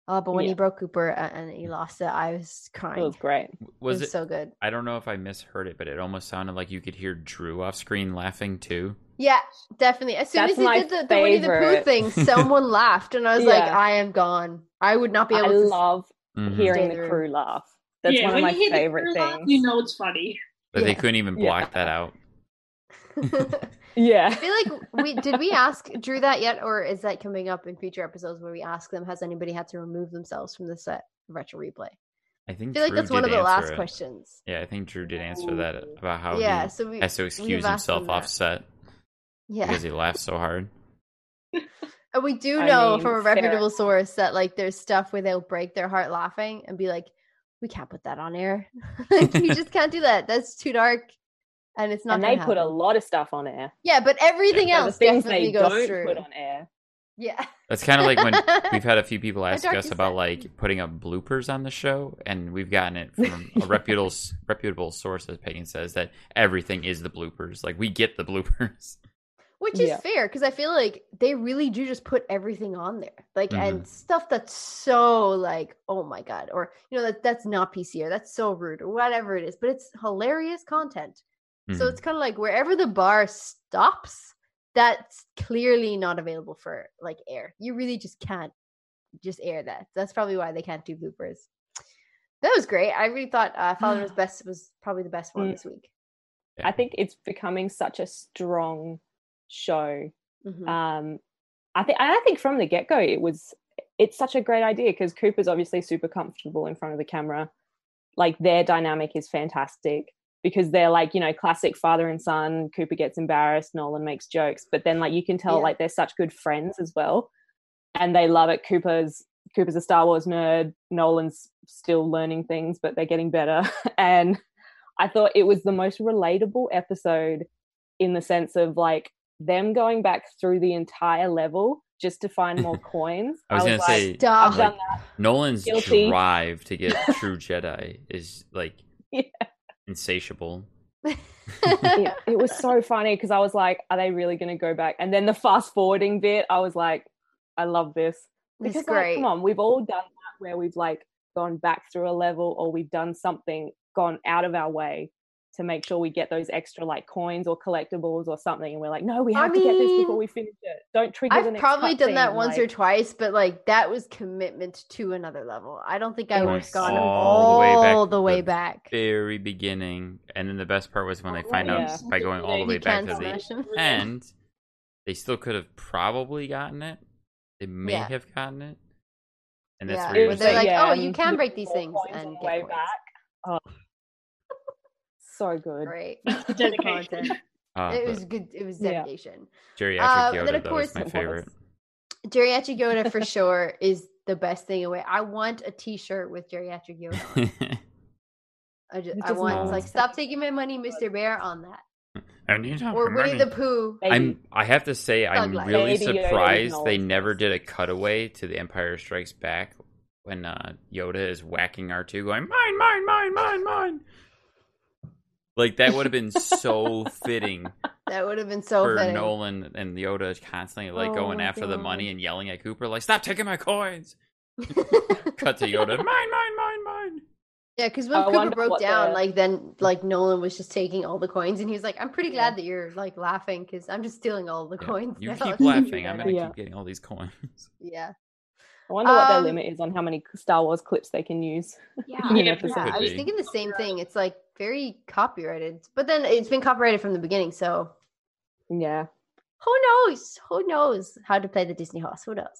Oh, but when he broke Cooper and he lost it, I was crying.
It was great.
Was
it was
it?
so good.
I don't know if I misheard it, but it almost sounded like you could hear Drew off screen laughing too.
Yeah, definitely. As soon
That's
as he did the, the Winnie the Pooh thing, someone laughed, and I was like, I am gone. I would not be
I
able to. s-
love
Mhm.
hearing the crew laugh. That's
yeah,
one of my
you hear the
favorite
crew laugh,
things.
You know it's funny.
But they couldn't even
Yeah.
block that out.
I feel like we did we ask Drew that yet, or is that coming up in future episodes where we ask them, has anybody had to remove themselves from the set retro replay?
I think
I feel like that's one of the last
it.
questions.
Yeah, I think Drew did answer that about how
yeah,
he
so we
has to excuse himself
them
off set
yeah,
because he laughed so hard.
and we do
I
know
mean,
from a
fair
reputable source that like there's stuff where they'll break their heart laughing and be like, we can't put that on air. like, you just can't do that. That's too dark, and it's not.
and they
gonna
put a lot of stuff on air.
Yeah, but everything
So the
else
things
definitely
they
goes
don't
through.
put on air.
Yeah.
That's kind of like when we've had a few people ask us about
that?
like putting up bloopers on the show, and we've gotten it from a reputable reputable source, as Peyton says, that everything is the bloopers. Like we get the bloopers.
Which is
Yeah.
fair because I feel like they really do just put everything on there, like
Mm-hmm.
and stuff that's so like, oh my god, or you know that that's not PC or that's so rude or whatever it is, but it's hilarious content. So
Mhm.
it's kind of like wherever the bar stops, that's clearly not available for like air. You really just can't just air that. That's probably why they can't do bloopers. That was great. I really thought uh, Father was best was probably the best one
Mm.
this week.
I think it's becoming such a strong show.
Mhm.
Um, I think I think from the get go it was it's such a great idea because Cooper's obviously super comfortable in front of the camera. Like their dynamic is fantastic because they're like you know classic father and son. Cooper gets embarrassed, Nolan makes jokes, but then like you can tell
Yeah.
like they're such good friends as well, and they love it. Cooper's Cooper's a Star Wars nerd. Nolan's still learning things, but they're getting better. and I thought it was the most relatable episode in the sense of like them going back through the entire level just to find more coins.
I was gonna
like,
say
Stop.
I've
like,
done that.
Nolan's
Guilty.
drive to get true Jedi is like
Yeah.
Insatiable.
it, it was so funny because I was like, are they really going to go back? And then the fast forwarding bit, I was like, I love this.
It's
Because, like,
great.
come on, we've all done that where we've like gone back through a level or we've done something, gone out of our way to make sure we get those extra like coins or collectibles or something. And we're like, no, we
I
have to get this before we finish it. Don't trigger the
I've
next
probably done that
cutscene,"
once or twice, but like that was commitment to another level. I don't think I
It
would
was
have gone
all the way back
the way
the
back.
Very beginning, and then the best part was when they
Oh,
find
yeah.
out by going all the way back
can't
to the
smash
end, they still could have probably gotten it. They may
Yeah.
have gotten it, and that's
Yeah,
where you're
they're
like,
like, oh, you can break these things and get
way
coins.
back. Oh, so good.
Great.
That's the
Good
dedication.
content.
ah,
it was good. It was
Yeah.
dedication.
geriatric
Uh,
Yoda
then, of
though my
it was.
favorite.
Geriatric Yoda for sure is the best thing away. I want a T-shirt with geriatric Yoda. on. I just, I want it's like stop taking my money, Mr. Bear, on that.
I need
Or Winnie the Pooh.
Baby.
I'm. I have to say, I'm
life.
really
Baby
surprised they never did a cutaway to the Empire Strikes Back when uh, Yoda is whacking R two, going mine, mine, mine, mine, mine. Like that would have been so fitting
That would have been so
for
fitting.
Nolan and Yoda constantly like
Oh
going
my
after the money and yelling at Cooper like, "Stop taking my coins!" Cut to Yoda, mine, mine, mine, mine.
Yeah, because when
I
Cooper broke down,
the-
like then like Nolan was just taking all the coins, and he was like, "I'm pretty glad that you're like laughing because I'm just stealing all the
Yeah,
coins."
You
now."
keep laughing. I'm gonna
Yeah.
keep getting all these coins.
yeah,
I wonder what their
Um,
limit is on how many Star Wars clips they can use.
yeah,
Yeah,
I was thinking the same thing. It's like very copyrighted, but then it's been copyrighted from the beginning, so
Yeah.
who knows? Who knows how to play the Disney horse? Who knows?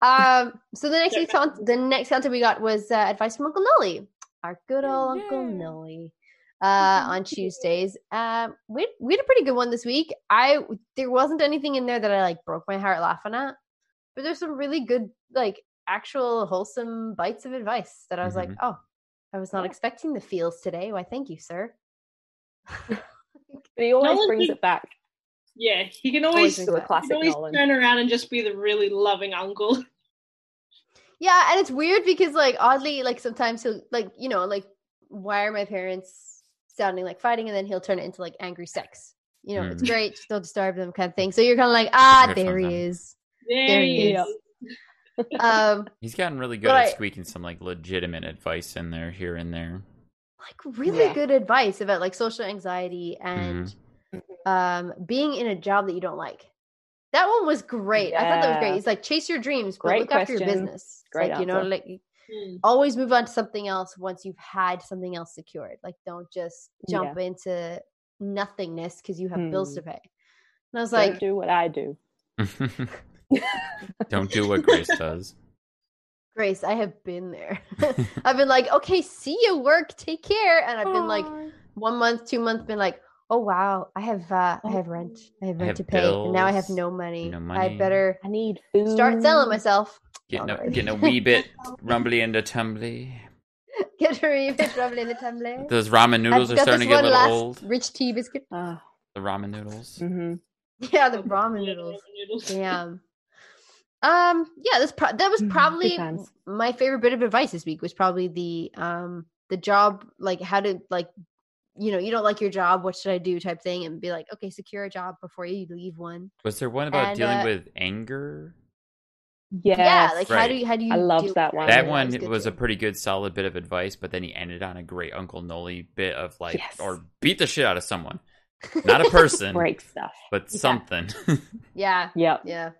Um, so the next con- the next content we got was uh, advice from Uncle Nolly, our good old Uncle
Yeah.
Nolly, uh, on Tuesdays. Um, we we had a pretty good one this week. I there wasn't anything in there that I like broke my heart laughing at, but there's some really good like actual wholesome bites of advice that I was like,
Mhm.
oh, I was not
Yeah.
expecting the feels today. Why, thank you, sir.
But he always
Nolan
brings
did-
it back
Yeah, he can
Always
always,
a
back.
he
classic
can always
Nolan.
turn around and just be the really loving uncle.
Yeah, and it's weird because like oddly, like sometimes he'll like you know like why are my parents sounding like fighting, and then he'll turn it into like angry sex. You know, it's
Mm.
great, just don't disturb them, kind of thing. So you're kind of like, ah,
Very
there
fun
he is.
There,
There
he
he
is.
Is.
Um,
He's gotten really good
But
at
I-
squeaking some like legitimate advice in there, here and there.
like really
Yeah.
good advice about like social anxiety and um being in a job that you don't like. That one was great. I thought that was great.
Yeah.
He's like, chase your dreams, but
Great
look after your business.
Great
like you know, like
Mm.
always move on to something else once you've had something else secured. Like don't just jump into nothingness because you have bills
Hmm.
to pay. And I was
Don't
like,
do what I do.
Don't do what Grace does.
Grace, I have been there. I've been like, okay, see you work, take care. And I've been like one month, two months, been like, oh wow, I have uh I have rent. I have
I
rent
have
to pay. And now I have no money.
no money.
I better
I need food.
start selling myself.
Getting a, getting a wee bit rumbly and a tumbly.
Get her even trouble in the tumbler.
Those ramen noodles
I've
are starting to get a little old.
rich tea biscuit.
The ramen noodles.
mhm.
Yeah, the ramen noodles.
noodles.
Damn. Um. Yeah. This pro- that was
Mm,
probably
times.
my favorite bit of advice this week. Was probably the um the job like how to like you know you don't like your job what should I do type thing and be like okay secure a job before you leave one.
Was there one about
And,
dealing
uh,
with anger?
Yes.
Yeah. Like how do you how do you?
I loved
deal
that one.
That one
good
was a pretty good, solid bit of advice, but then he ended on a great Uncle Noli bit of like,
Yes.
or beat the shit out of someone. Not a person,
Break stuff.
but
Yeah.
something.
yeah
yeah,
yeah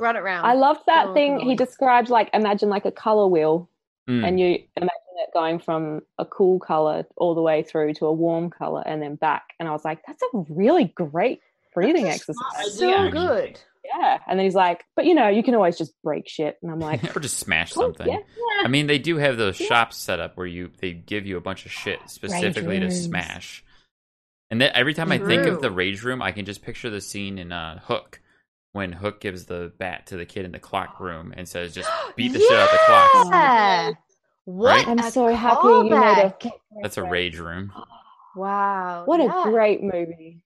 brought it round.
I loved that
Oh,
thing. He
lord.
described like imagine like a color wheel,
Mm.
and you imagine it going from a cool color all the way through to a warm color and then back. And I was like, that's a really great breathing
That's a smart
exercise.
so
idea.
good.
Yeah. And then he's like, but you know, you can always just break shit. And I'm like,
or just smash
cool,
something.
yeah.
I mean, they do have those
Yeah.
shops set up where you they give you a bunch of shit specifically to
rooms.
smash. And then every time I think of the rage room, I can just picture the scene in uh, Hook when Hook gives the bat to the kid in the clock room and says, "Just beat the shit out of the clock."
Yeah. What?
Right?
I'm
a
so happy you made a.
That's a rage room.
Wow.
What
yeah.
a great movie.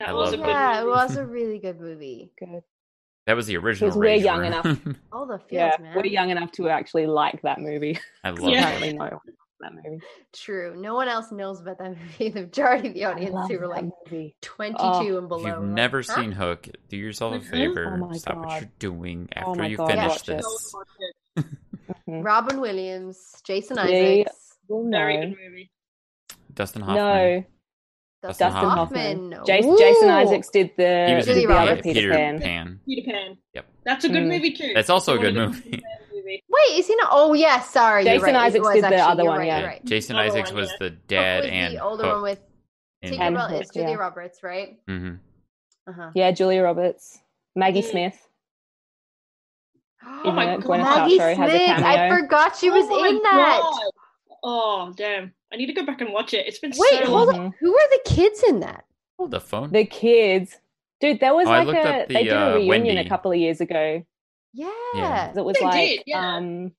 I
That was a good
Yeah, it was a really good movie.
Good.
That was the original.
we're young
room.
enough.
All the feels,
Yeah.
man.
We're young enough to actually like that movie.
I love
Yeah.
it.
Apparently, no that movie.
True. No one else knows about that movie. The majority of the audience who were like
movie.
22
Oh,
and below.
If you've
like,
never
"Huh?"
seen Hook, do yourself a
Mhm.
favor.
Oh my
Stop what you're doing
Oh
after
my
you
God,
finish
watch it.
this.
Mhm.
Robin Williams, Jason
Yeah.
Isaacs,
Well,
Very
no.
good movie.
Dustin Hoffman.
No,
Dustin
Dustin
Hoffman.
Hoffman. Jason, Jason Isaacs did the,
He was
Julia
did the other
Roberts.
Peter,
Peter
Pan.
Pan.
Peter Pan.
Yep.
That's a good
Mm.
movie too.
That's also a good movie.
Peter Pan movie.
Wait, is he not? Oh, yeah. Sorry.
Jason
right.
Isaacs
was
did the other one,
right,
yeah.
right.
Jason
Other
Isaacs
one,
was
yeah.
the
Hook
dad
was
and
the older
Hook
one with
in-
Tinkerbell.
And
It's
Hook,
Julia
yeah.
Roberts, right?
Mm-hmm.
Uh-huh.
Yeah, Julia Roberts, Maggie
Mm.
Smith.
Oh my God.
Maggie
Paltrow has a
Smith. I forgot she was
Oh
in that.
God. Oh damn! I need to go back and watch it. It's been
Wait,
so
hold
long.
on. Who are the kids in that?
Hold the phone.
The kids, dude, there was
Oh,
like a
the,
they did
uh,
a reunion
Wendy.
a couple of years ago.
Yeah.
It was
They
like
did, yeah.
um,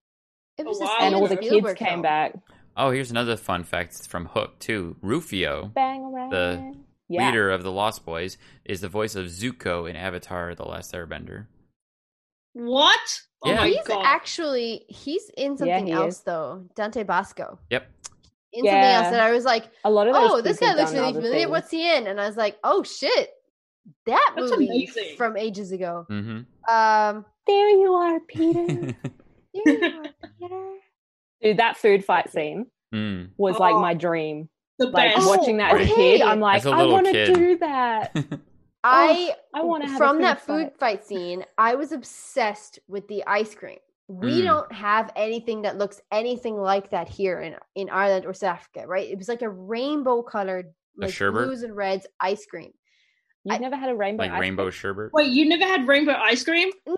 It was
Oh,
and all
Steven
the kids
Spielberg
came back.
Oh, here's another fun fact from Hook too. Rufio,
Bang.
The
yeah.
leader of the Lost Boys, is the voice of Zuko in Avatar: The Last Airbender.
What? Oh
Yeah.
my
He's
god!
actually he's in
Yeah,
something
he
else
is.
though. Dante Basco.
Yep.
in something else
Yeah.
that I was like,
A lot of
oh, this guy looks really familiar.
things.
What's he in? And I was like, oh shit, that
That's
movie
amazing.
from ages ago.
hmm
Um,
There you are, Peter.
there you are, Peter.
Dude, that food fight scene
mm.
was like
Oh.
my dream.
the
Like
best.
watching that as a
okay.
kid, I'm like,
As a
I
little
want to do that.
I
I want to
from that food fight scene, I was obsessed with the ice cream. We
Mm.
don't have anything that looks anything like that here in in Ireland or South Africa, right? It was like a rainbow colored,
A
like blues and reds ice cream.
You've
I-
never had a rainbow.
like
ice
rainbow
cream?
sherbet.
Wait, you never had rainbow ice cream?
No,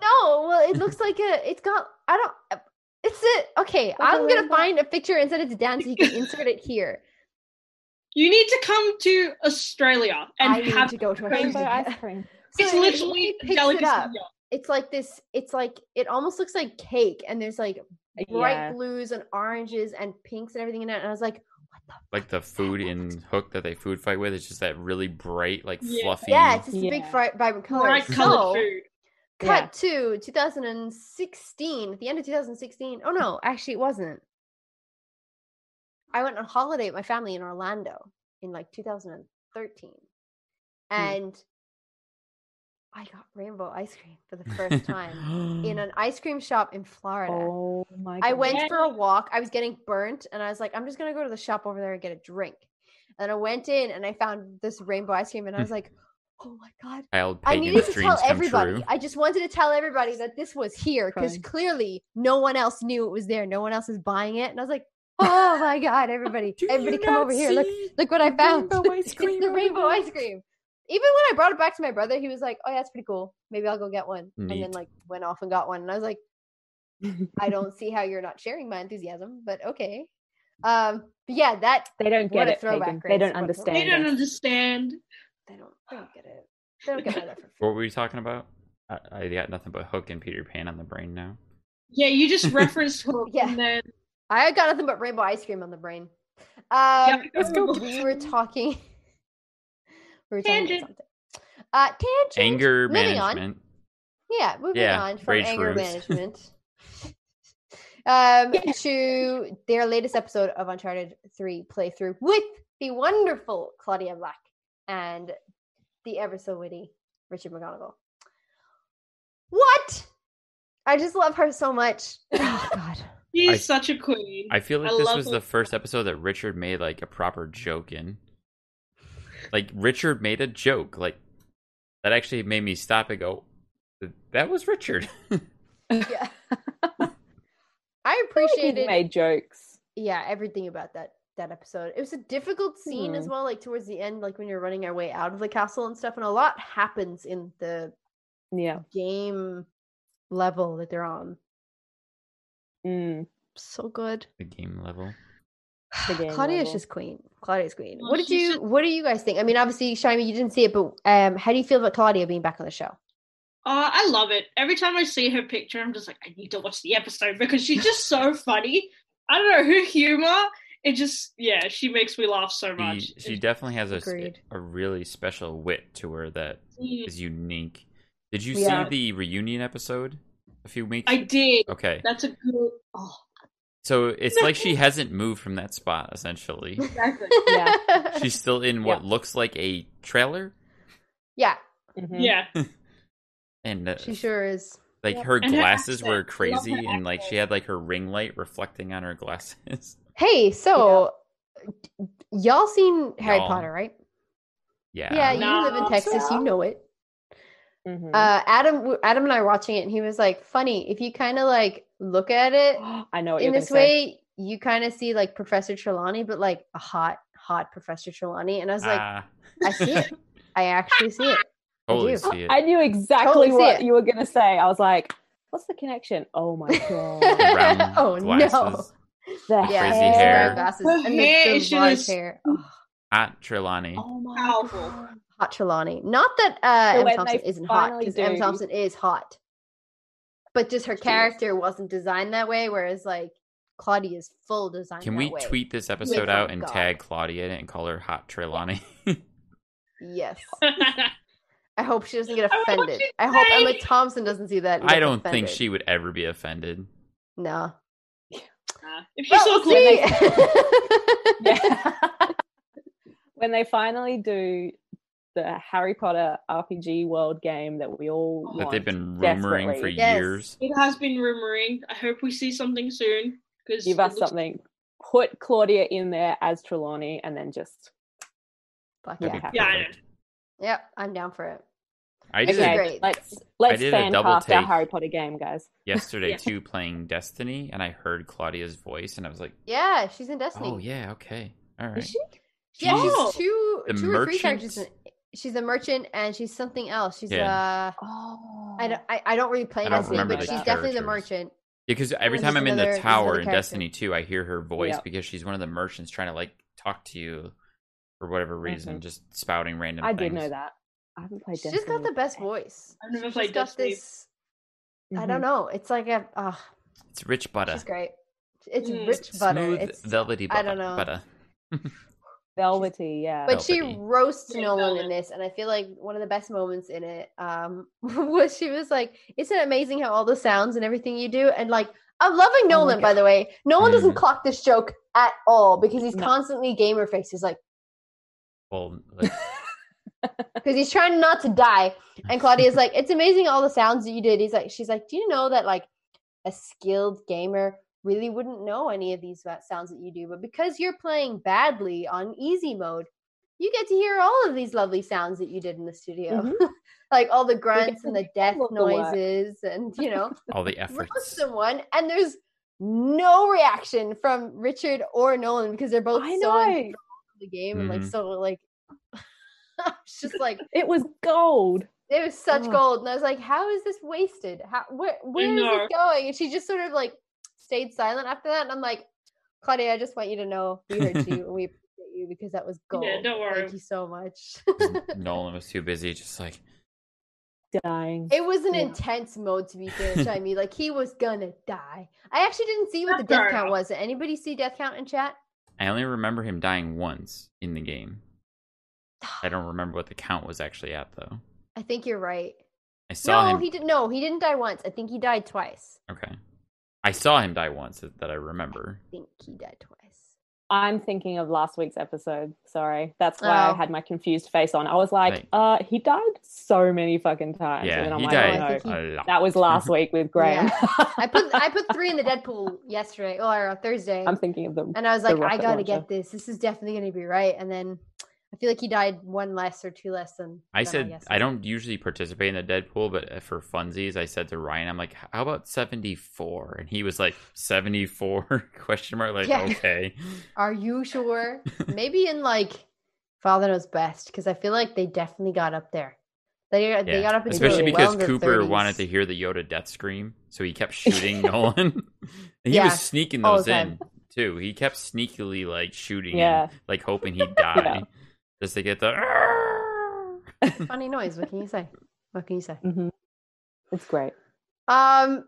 well, it looks like a. It's got. I don't. It's it. Okay,
Like a
I'm gonna
rainbow-
find a picture and send it to Dan so you can insert it here.
You need to come to Australia and
I need
have
to go to
Rainbow
Australia.
ice cream.
So
it's
it-
literally
he it
delicacy.
up. It's like this. It's like it almost looks like cake, and there's like uh, bright
Yeah.
blues and oranges and pinks and everything in it. And I was like, what the?
Like the food in Hook that they food fight with. It's just that really bright, like
Yeah.
fluffy.
Yeah, it's just a big,
Yeah.
fri- vibrant color.
Bright
so,
colored food.
cut to 2016, at the end of 2016. Oh no, actually, it wasn't. I went on holiday with my family in Orlando in like 2013, hmm. and I got rainbow ice cream for the first time in an ice cream shop in Florida.
Oh my!
I went for a walk. I was getting burnt, and I was like, I'm just gonna go to the shop over there and get a drink. And I went in, and I found this rainbow ice cream, and I was hmm. like, Oh my god!
Child
I
Pagan's
needed to tell everybody.
true.
I just wanted to tell everybody that this was here because clearly no one else knew it was there. No one else was buying it, and I was like, "Oh my god! Everybody, everybody, come over here! Look, look what I found!
rainbow ice cream
the rainbow ice cream." Even when I brought it back to my brother, he was like, "Oh yeah, that's pretty cool. Maybe I'll go get one." And then like went off and got one, and I was like, "I don't see how you're not sharing my enthusiasm, but okay." Um, but yeah, that
They don't get it.
throwback,
They don't understand.
They don't understand.
they don't, they don't get it. They don't get that for
What were we talking about? I, I got nothing but Hook and Peter Pan on the brain now.
Yeah, you just referenced Hook
Yeah.
and then
I got nothing but rainbow ice cream on the brain. Um,
Yeah,
let's go. We were talking. We were talking about
Tangent.
something. Uh, tangent.
Anger
Moving on.
management.
Yeah, moving
Yeah,
on from
rage
anger
fruits.
management. um, to their latest episode of Uncharted Three playthrough with the wonderful Claudia Black and the ever so witty Richard McGonagle. What? I just love her so much. Oh God.
she's
I-
such a queen.
I feel like
I
this was
her.
the first episode that Richard made like a proper joke in. Like Richard made a joke, like that actually made me stop and go, "That was Richard."
Yeah. I
He
appreciated
made jokes.
yeah everything about that that episode it was a difficult scene as
Hmm.
well like towards the end like when you're running our way out of the castle and stuff and a lot happens in the
Yeah.
game level that they're on
Mm.
so good
the game level.
The game
claudia's
level.
just queen claudia's queen
Well,
what did you
just-
what do you guys think i mean obviously Shyami, you didn't see it but um how do you feel about claudia being back on the show
Uh, I love it. Every time I see her picture, I'm just like, I need to watch the episode because she's just so funny. I don't know her humor. It just, yeah, she makes me laugh so much.
she definitely has a, s-
Agreed.
a really special wit to her that
Mm,
is unique. Did you
Yeah.
see the reunion episode a few weeks?
I did.
Okay,
That's a good. Oh,
so it's like she hasn't moved from that spot. Essentially,
exactly.
Yeah.
she's still in what looks like a trailer,
yeah
Mhm.
Yeah.
and uh,
she sure is
like
Yep.
her
And
glasses
accent.
were
I love her
crazy, and like she had like her ring light reflecting on her glasses.
hey so d- y'all seen harry
Y'all.
potter right
yeah,
yeah you live in
No.
texas you know it
Mhm.
uh adam adam and i were watching it and he was like funny if you kind of like look at it
I know what
in this
gonna say.
way you kind of see like professor trelawney but like a hot hot professor trelawney and i was like
Ah,
i see it i actually see it I
totally
do.
see it.
I knew exactly
Totally
what you were gonna say. I was like, "What's the connection?" Oh my god!
oh
glasses.
no
The
yeah
crazy
his
hair.
round glasses
Her
and the,
hair
the
is
large hair oh,
Hot Trelawney.
Oh my
Powerful.
god!
hot trelawney not that uh
So
emma thompson isn't hot because emma thompson is hot but just her
She is.
character wasn't designed that way whereas like claudia's full design
Can
that
we
way.
tweet this episode
oh
out and
God.
tag Claudia in it and call her Hot Trelawney?
yes I hope she doesn't get offended.
you to
I hope Emma Thompson doesn't see that. and
I don't think she would ever be offended.
No.
Uh, if she's
Well,
so
we'll
cool.
Yeah, when they finally do the Harry Potter RPG world game that we all
that
want
they've been rumoring for.
Yes.
years.
It has been rumoring. I hope we see something soon. Because
Give us something. Put Claudia in there as Trelawney, and then just
Fuck yeah.
Yeah, I
perfect.
Yep, I'm down for it.
I
This
did
is
it
great.
let's let's
did a
fan
double
cast our. Harry Potter game, guys.
yesterday
Yeah.
too, playing Destiny, and I heard Claudia's voice, and I was like,
Yeah, she's in Destiny.
"Oh yeah, okay, all right."
Is she?
Yeah,
Oh.
she's two,
The
two or three characters. in- She's a merchant, and she's something else. She's
Yeah.
uh,
Oh,
I don't, I, I don't really play
I don't
Destiny,
remember
but
the
she's definitely the merchant.
Because every time I'm in the tower in. Destiny 2, I hear her voice
Yep.
because she's one of the merchants trying to like talk to you for whatever reason,
Mhm.
just spouting random
I
things.
did know that. I haven't played.
She's just got the best voice.
I've never
She's
played
got
Destiny.
this. I don't know. It's like a. Uh,
It's rich butter.
she's great. It's
Mm.
rich butter.
Smooth,
It's
velvety butter.
I don't know.
butter.
Velvety, yeah.
but she roasts Nolan in this, and I feel like one of the best moments in it um, was she was like, "Isn't it amazing how all the sounds and everything you do?" And like, I'm loving
Oh
Nolan, by the way. Nolan doesn't
Mm.
clock this joke at all because he's
No.
constantly gamer face. He's like,
Well, like,
because he's trying not to die. And Claudia's like, "It's amazing all the sounds that you did." He's like, "She's like, do you know that like a skilled gamer really wouldn't know any of these sounds that you do, but because you're playing badly on easy mode, you get to hear all of these lovely sounds that you did in the studio,
Mhm.
like all the grunts and the death
all of the
noises, and you know,
all the
roast
efforts.
someone, and there's no reaction from Richard or Nolan because they're both
I
so into
know.
the game and like
Mhm.
so like. it's just like
It was gold.
it was such
Ugh.
gold, and I was like, "How is this wasted? How where where is it going?" And she just sort of like stayed silent after that. And I'm like, "Claudia, I just want you to know we heard you and we appreciate you because that was gold.
Yeah, don't worry.
Thank you so much."
Nolan was too busy, just like
Dying.
it was an
Yeah.
intense mode to be fair, Shyami. Like he was gonna die. I actually didn't see what the death count
enough.
was. Did anybody see death count in chat?
I only remember him dying once in the game. I don't remember what the count was actually at though.
I think you're right.
I saw
no,
him.
he didn't. No, he didn't die once. I think he died twice.
Okay, I saw him die once that that I remember.
I think he died twice.
I'm thinking of last week's episode. Sorry. That's why I
Oh.
had my confused face on. I was like,
Right.
uh, he died so many fucking times.
Yeah,
and then I'm
he
like,
died
oh, no.
he-
a lot.
That was last week with Graham.
I put I put three in the Deadpool yesterday or uh, Thursday.
I'm thinking of them.
And I was
the
like, I gotta
launcher.
get this. This is definitely gonna be right. And then I feel like he died one less or two less than
I
than
said
guessed.
I don't usually participate in the Deadpool, but uh, for funsies, I said to Ryan, "I'm like, how about 74?" And he was like, "74?" Question mark. Like,
Yeah.
okay,
Are you sure? Maybe in like Father Knows Best because I feel like they definitely got up there. They they got up into
especially
well
because
in their
Cooper
30s.
wanted to hear the Yoda death scream, so he kept shooting Nolan. he
Yeah,
was sneaking those in too. He kept sneakily like shooting,
Yeah.
and, like hoping he'd die,
Yeah.
Just to get the.
Funny noise. What can you say? What can you say?
hmm It's great.
Um.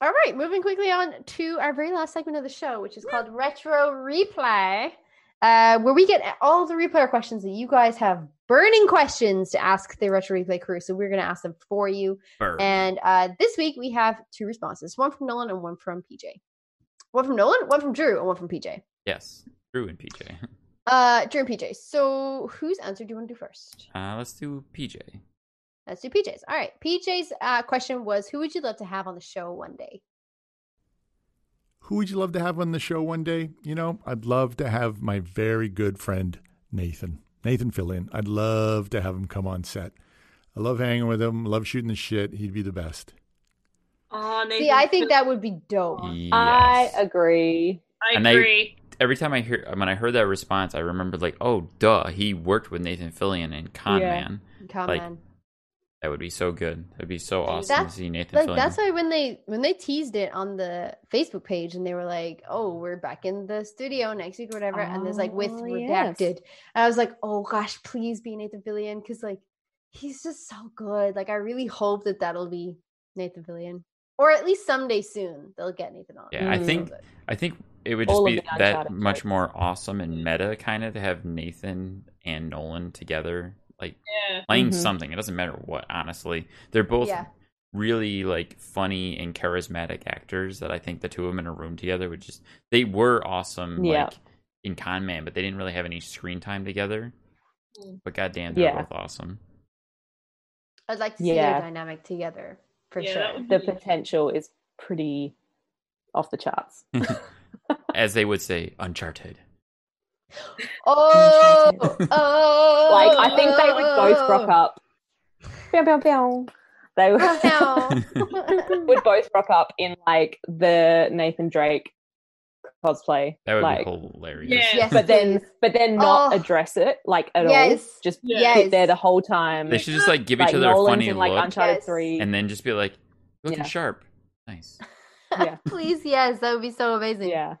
All right, moving quickly on to our very last segment of the show, which is called Retro Replay, uh, where we get all the replayer questions that you guys have burning questions to ask the Retro Replay crew. So we're going to ask them for you.
Bird.
And uh, this week we have two responses: one from Nolan and one from PJ. One from Nolan, one from Drew, and one from PJ.
yes, Drew and PJ.
Uh, Drew and PJ. So whose answer do you want to do first?
Uh, let's do PJ.
Let's do PJ's. All right. PJ's uh, question was, "Who would you love to have on the show one day?"
Who would you love to have on the show one day? You know, I'd love to have my very good friend Nathan. Nathan Fillion. I'd love to have him come on set. I love hanging with him. Love shooting the shit. He'd be the best.
Oh,
See, I think that would be dope.
Yes.
I agree.
I
and I-
agree.
Every time I hear when I heard that response, I remembered like, oh, duh, he worked with Nathan Fillion in Con
Yeah.
Man.
Come
like,
on.
That would be so good. That'd be so awesome
That's-
to see Nathan
Like
Fillion.
that's why when they when they teased it on the Facebook page and they were like, "Oh, we're back in the studio next week or whatever," and there's like with
Oh,
redacted,
yes.
I was like, "Oh gosh, please be Nathan Fillion," because like he's just so good. Like I really hope that that'll be Nathan Fillion, or at least someday soon they'll get Nathan on.
Yeah, I think- I think it would just
All
be that much
jokes.
more awesome and meta kind of to have Nathan and Nolan together, like
Yeah.
playing
Mhm.
something. It doesn't matter what, honestly. They're both
Yeah.
really like funny and charismatic actors that I think the two of them in a room together would just they were awesome
Yeah.
like in Con Man, but they didn't really have any screen time together. But goddamn, they're
Yeah.
both awesome.
I'd like to see
Yeah.
their dynamic together for
Yeah,
sure.
The
be-
potential is pretty off the charts.
As they would say, Uncharted.
Oh,
Uncharted.
oh,
Like I think they would both rock up. Pew, pew, pew. They would, would both rock up in like the Nathan Drake cosplay.
That would
like,
be hilarious.
Yeah.
Yes,
but then but then not
Oh.
address it like at all. Just
Yeah.
sit there the whole time.
They should just like give
like
each other a funny
in like
look
Uncharted
Yes.
Three.
and then just be like, looking
Yeah.
sharp. Nice.
Yeah.
Please, yes, that would be so amazing.
yeah.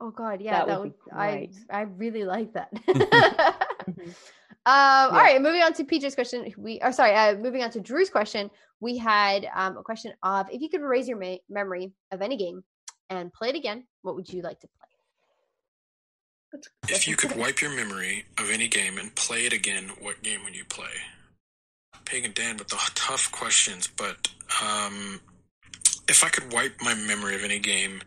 Oh God, yeah,
That
that,
would
would.
be
I
great.
I really like that.
Mhm.
Um, All right, moving on to PJ's question. We are sorry. Uh, moving on to Drew's question. We had um, a question of if you could erase your ma- memory of any game and play it again, what would you like to play?
If you could wipe your memory of any game and play it again, what game would you play? Pagan Dan with the tough questions, but um, if I could wipe my memory of any game,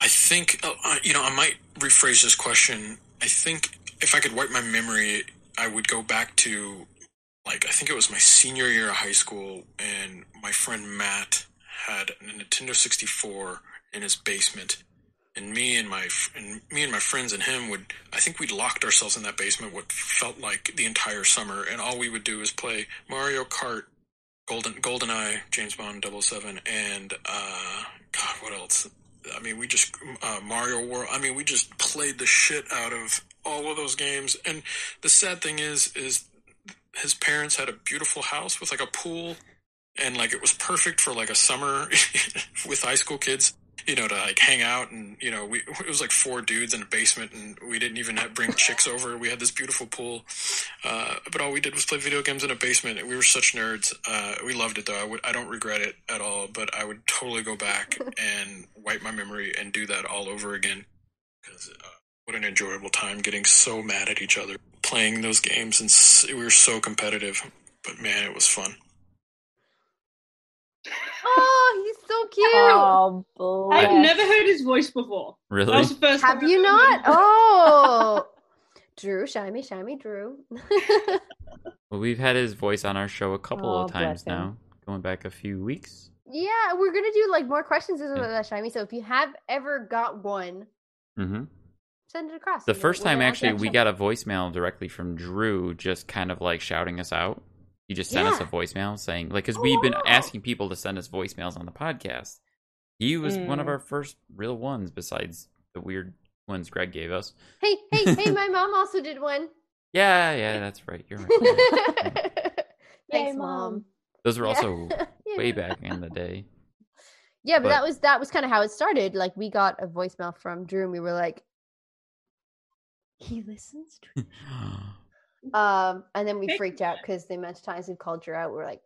I think, uh, uh, you know, I might rephrase this question. I think if I could wipe my memory, I would go back to, like, I think it was my senior year of high school, and my friend Matt had a Nintendo 64 in his basement. And me and my and me and my friends and him would I think we'd locked ourselves in that basement what felt like the entire summer. And all we would do is play Mario Kart Golden GoldenEye James Bond 007 and uh god what else? I mean we just uh, Mario World. I mean we just played the shit out of all of those games. And the sad thing is is his parents had a beautiful house with like a pool. And like it was perfect for like a summer with high school kids you know, to like hang out and you know, we it was like four dudes in a basement and we didn't even have bring chicks over. We had this beautiful pool, uh, but all we did was play video games in a basement. We were such nerds. Uh, we loved it though. I would I don't regret it at all. But I would totally go back and wipe my memory and do that all over again because uh, what an enjoyable time getting so mad at each other playing those games and s- we were so competitive. But man, it was fun.
Oh, he's so cute.
Oh,
I've never heard his voice before. That
Really?
was the first
Have you not?
heard him.
Oh, Drew, shiny, shiny, Drew.
Well, we've had his voice on our show a couple
Oh,
of times now, going back a few weeks.
yeah, we're gonna do like more questions with
Yeah.
that shiny. So if you have ever got one,
hmm
send it across.
The first
we'll
time, actually, we got a voicemail directly from Drew, just kind of like shouting us out. He just sent us a voicemail saying, like, because
Oh,
we've been asking people to send us voicemails on the podcast. He was one of
Mm.
our first real ones, besides the weird ones Greg gave us.
Hey, hey, hey! My mom also did one.
Yeah, yeah, that's right. You're right.
Thanks,
Yay,
mom.
Those were also
Yeah.
way back in the day.
Yeah, but,
but-
that was that was kind of how it started. Like we got a voicemail from Drew, and we were like, "He listens." To um, and then we freaked out because the amount of times we called Drew out, we're like,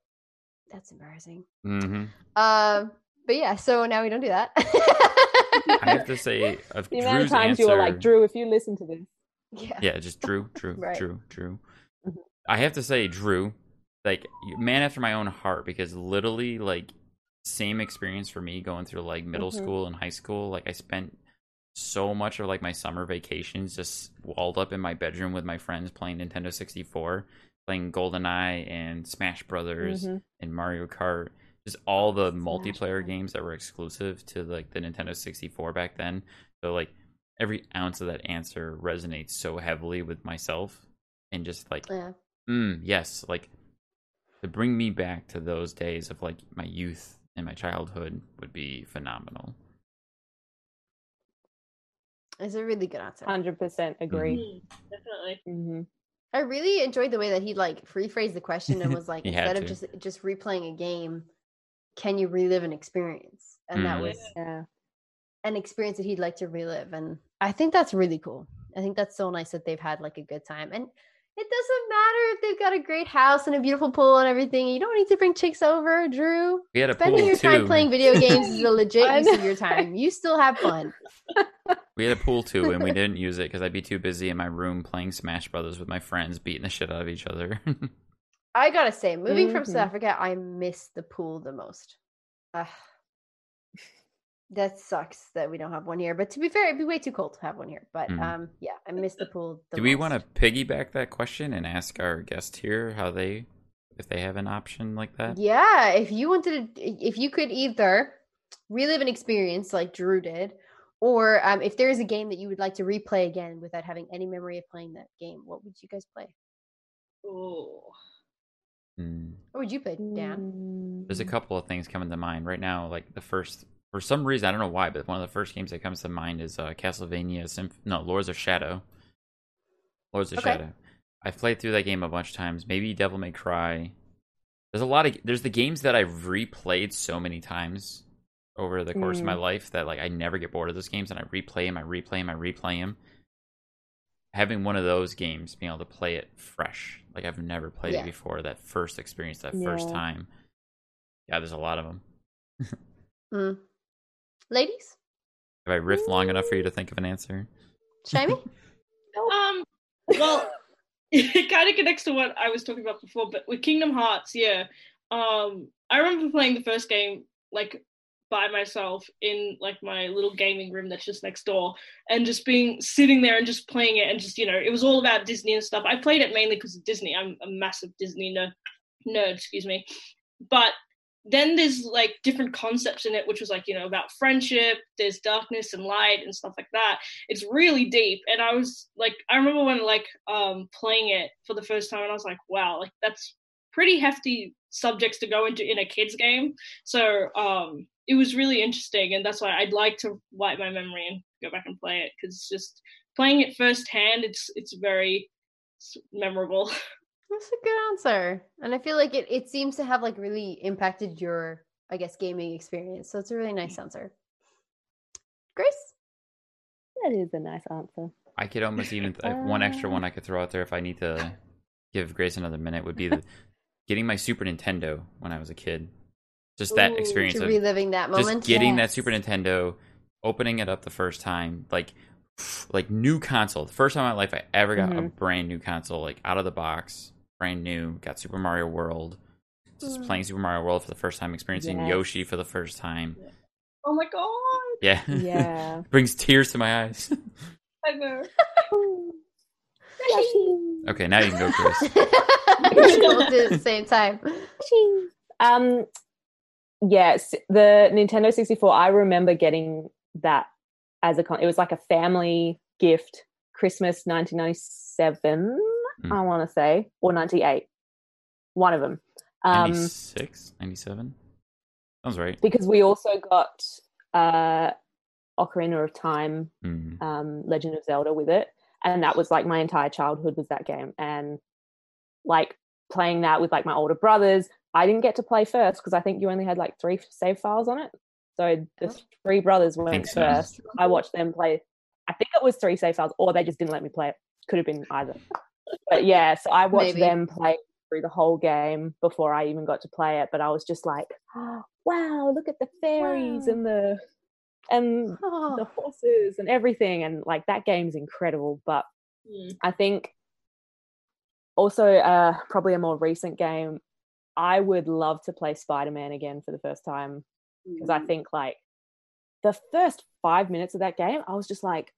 "That's embarrassing."
hmm
Um, but yeah, so now we don't do that.
I have to say, of
The amount
Drew's
of times
answer,
you were like, Drew, if you listen to this,
yeah.
Yeah, just Drew, Drew,
Right.
Drew, Drew.
Mhm.
I have to say, Drew, like man after my own heart, because literally, like, same experience for me going through like middle
Mhm.
school and high school. Like, I spent so much of like my summer vacations just walled up in my bedroom with my friends playing Nintendo 64, playing GoldenEye and Smash Brothers
Mhm.
and Mario Kart. Just all the
Smash
multiplayer
Brothers.
games that were exclusive to like the Nintendo 64 back then. So like every ounce of that answer resonates so heavily with myself and just like
yeah.
mm, yes like to bring me back to those days of like my youth and my childhood would be phenomenal
It's a really good answer.
hundred percent agree.
Mhm, Definitely.
hmm
I really enjoyed the way that he like rephrased the question and was like, instead of
to.
just just replaying a game, can you relive an experience? And that
Mm.
was
Yeah.
an experience that he'd like to relive. And I think that's really cool. I think that's so nice that they've had like a good time. And it doesn't matter if they've got a great house and a beautiful pool and everything. You don't need to bring chicks over, Drew.
we had a
Spending
pool
your time playing video games is a legit use of your time. You still have fun.
we had a pool too and we didn't use it because i'd be too busy in my room playing smash brothers with my friends beating the shit out of each other
I gotta say, moving from
Mhm.
South Africa, I miss the pool the most. Ugh. that sucks that we don't have one here. But to be fair, it'd be way too cold to have one here. But
Mhm.
um, yeah, I miss the pool. The
Do we want to piggyback that question and ask our guest here how they, if they have an option like that?
Yeah, if you wanted to, if you could either relive an experience like Drew did, or um, if there is a game that you would like to replay again without having any memory of playing that game, what would you guys play?
Oh.
Hmm.
What would you play, Dan?
There's a
Mm,
couple of things coming to mind right now. Like the first, for some reason, I don't know why, but one of the first games that comes to mind is uh, Castlevania. Symph- no, Lords of Shadow. Lords of
Okay.
Shadow. I've played through that game a bunch of times. Maybe Devil May Cry. There's a lot of there's the games that I've replayed so many times over the course of my
Mm.
life that like I never get bored of those games and I replay them, I replay them, I replay them. Having one of those games, being able to play it fresh, like I've never played
Yeah.
it before. That first experience, that first time. Yeah, there's a lot of them.
Mm. Ladies,
Have I riffed long enough for you to think of an answer?
Shyami?
Um. Well, it kind of connects to what I was talking about before, but with Kingdom Hearts, yeah. Um, I remember playing the first game like by myself in like my little gaming room that's just next door, and just being sitting there and just playing it, and just you know, it was all about Disney and stuff. I played it mainly because of Disney. I'm a massive Disney nerd. Nerd, excuse me. But then there's like different concepts in it, which was like you know about friendship. There's darkness and light and stuff like that it's really deep and i was like i remember when like um playing it for the first time and i was like wow like that's pretty hefty subjects to go into in a kids game so um it was really interesting and that's why i'd like to wipe my memory and go back and play it because it's just playing it firsthand it's it's very s- memorable
That's a good answer. And I feel like it, it seems to have like really impacted your, I guess, gaming experience. So it's a really nice mm. answer. Grace?
That is a nice answer.
I could almost even like, uh, one extra one um. I could throw out there if I need to give Grace another minute would be the, getting my Super Nintendo when I was a kid. Just that
Ooh,
experience
To
of
reliving that moment, just
getting that Super Nintendo, opening it up the first time, like like new console. The first time in my life I ever got a
Mhm.
brand new console, like out of the box, brand new. Got Super Mario World. Just
Mm.
playing Super Mario World for the first time, experiencing
Yes.
Yoshi for the first time.
oh my god
Yeah,
Yeah.
brings tears to my eyes.
i know
okay, now you can go, Chris.
at the same time.
um yes the nintendo 64 i remember getting that as a con it was like a family gift christmas 1997
Hmm.
i want to say or 98 one of them um
96, 97? Sounds right.
because we also got uh ocarina of time
Mm.
um, Legend of Zelda with it, and that was like my entire childhood was that game, and like playing that with like my older brothers. I didn't get to play first because I think you only had like three save files on it. So the
Oh.
three brothers went
Think so.
first. I watched them play. I think it was three save files, or they just didn't let me play it. Could have been either. But yeah, so I watched
Maybe.
them play through the whole game before I even got to play it. But I was just like, wow, look at the fairies
Wow.
and the and the
Oh,
horses and everything and like that game's incredible but
Mm.
i think also uh probably a more recent game i would love to play spider-man again for the first time because i think like the first five minutes of that game i was just like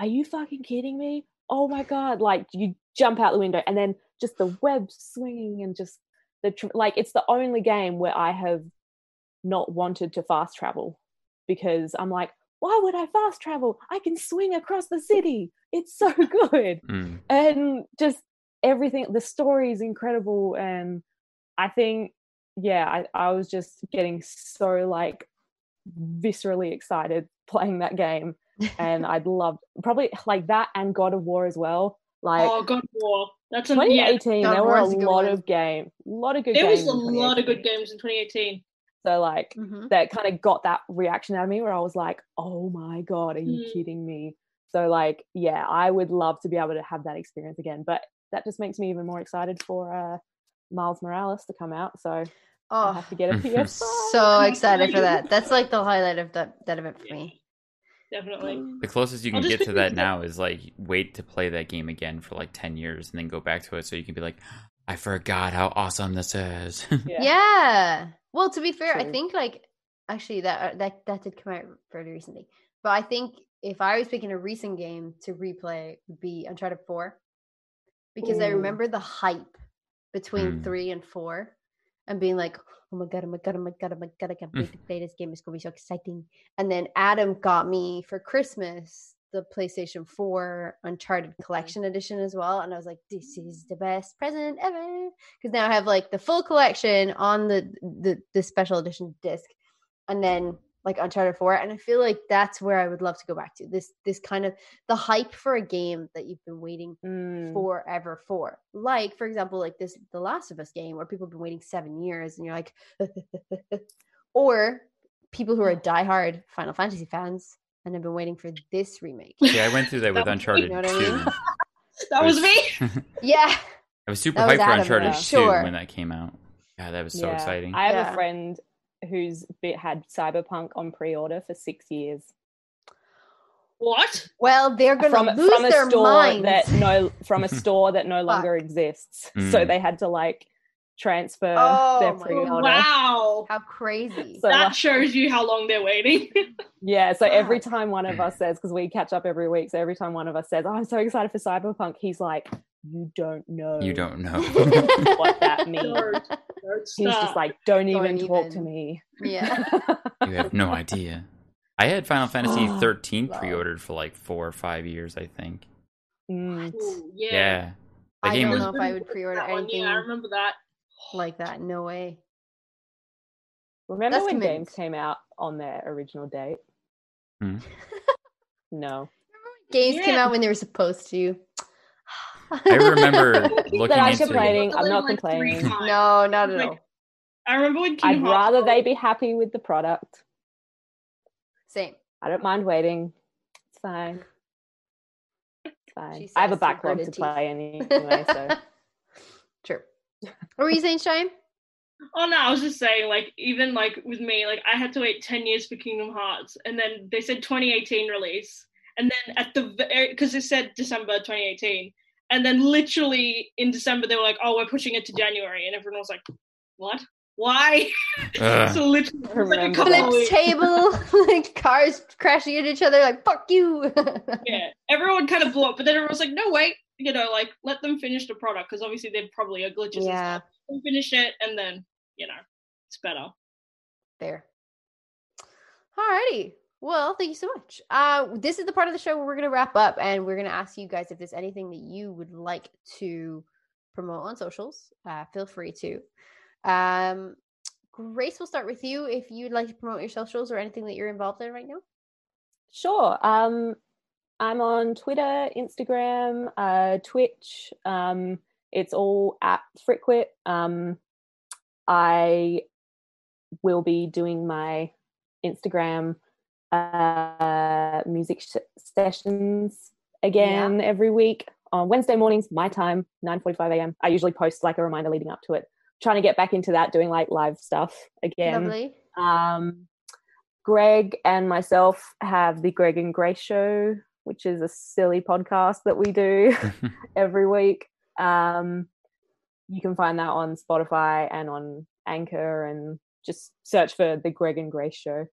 are you fucking kidding me? Oh my god like you jump out the window and then just the web swinging and just the tr- like it's the only game where i have not wanted to fast travel because i'm like why would i fast travel? I can swing across the city. It's so good.
Mm.
and just everything the story is incredible and i think yeah I, I was just getting so like viscerally excited playing that game and i'd love probably like that and god of war as well like
oh god of war that's an
2018
God of
there were a
a
lot
one.
of game a lot of good
there was
games
a
in
lot of
2018.
good games in 2018
so like
Mhm.
that kind of got that reaction out of me where I was like, oh my God, are you
Mm.
kidding me? So, like, yeah, I would love to be able to have that experience again. But that just makes me even more excited for uh, Miles Morales to come out. So, I
Oh,
have to get a PS.
so excited for that. That's like the highlight of that, that event for me.
definitely
The closest you can get to that now is like wait to play that game again for like 10 years and then go back to it so you can be like, I forgot how awesome this is.
Yeah.
Yeah. Well, to be fair, I think like actually that uh, that that did come out fairly recently. But I think if I was picking a recent game to replay, it would be Uncharted Four, because I remember the hype between
Mm.
three and four, and being like, "Oh my god, oh my god, oh my god, oh my god, I can't wait to play this game. It's gonna be so exciting." And then Adam got me for Christmas the PlayStation 4 Uncharted Collection Edition as well. And I was like, this is the best present ever. Because now I have like the full collection on the, the the special edition disc. And then like Uncharted 4. And I feel like that's where I would love to go back to. This this kind of the hype for a game that you've been waiting
Mm.
forever for. Like, for example, like this The Last of Us game where people have been waiting seven years and you're like or people who are diehard Final Fantasy fans and have been waiting for this remake.
Yeah, I went through that with
That was-
Uncharted
you know what I
2.
mean?
That was me.
Yeah.
I was super
That was
hyped for
Adam,
Uncharted
yeah.
2
Sure.
when that came out. Yeah, that was so
Yeah.
exciting.
I have
Yeah.
a friend who's had Cyberpunk on pre-order for six years
What?
Well, they're gonna
from
lose
from a
their
store
minds.
that no from a store that no longer exists. So
Mm.
they had to like transfer
Oh
their pre-order.
Wow.
How crazy.
So
that
like-
shows you how long they're waiting.
Yeah, so every time one of us says, because we catch up every week, so every time one of us says, "Oh, I'm so excited for Cyberpunk," he's like, "You don't know
You don't know.
what that means."
Don't- don't
He's just like, "Don't
Don't
even talk to me."
yeah.
you have no idea. I had Final Fantasy 13
Wow.
pre-ordered for like four or five years, I think.
Mm.
Ooh,
Yeah.
yeah.
That
I
game
don't
was
know if I would pre-order
That one,
anything
Yeah, I remember that.
like that. No way.
Remember
That's
when
commitment.
games came out on their original date?
Hmm.
No.
Games came out when they were supposed to.
I remember looking
That I'm
into
complaining. I'm not
Like,
complaining.
times.
No, not at
Like,
all.
I remember when
I'd
Kingdom
rather they
was-
be happy with the product.
Same.
I don't mind waiting. It's fine. It's fine.
She
I have a backlog to
gritted teeth.
play anyway, so
True. What were you saying, Shyami?
Oh no, I was just saying, like, even like with me, like I had to wait ten years for Kingdom Hearts, and then they said 2018 release, and then at the because it said December 2018, and then literally in December they were like, oh, we're pushing it to January, and everyone was like, what? Why?
Ugh. Uh.
so literally, like a couple of
Flips table, like cars crashing into each other, like fuck you.
Yeah, everyone kind of blew up, but then everyone was like, no, wait, you know, like let them finish the product because obviously they're probably are glitches.
Yeah.
and stuff. Let them finish it, and then you know, it's better.
There. Alrighty. Well, thank you so much. Uh, this is the part of the show where we're going to wrap up and we're going to ask you guys if there's anything that you would like to promote on socials. Uh, feel free to. Um, Grace, we'll start with you. If you'd like to promote your socials or anything that you're involved in right now.
Sure. Um, I'm on Twitter, Instagram, uh, Twitch. Um, it's all at Frickwit. Um, I will be doing my Instagram uh, music sh- sessions again every week on Wednesday mornings, my time, 9:45 a.m. I usually post like a reminder leading up to it. Trying to get back into that, doing like live stuff again.
Lovely.
Um, Greg and myself have the Greg and Grace Show, which is a silly podcast that we do every week. Um, you can find that on Spotify and on Anchor, and just search for the Greg and Grace Show.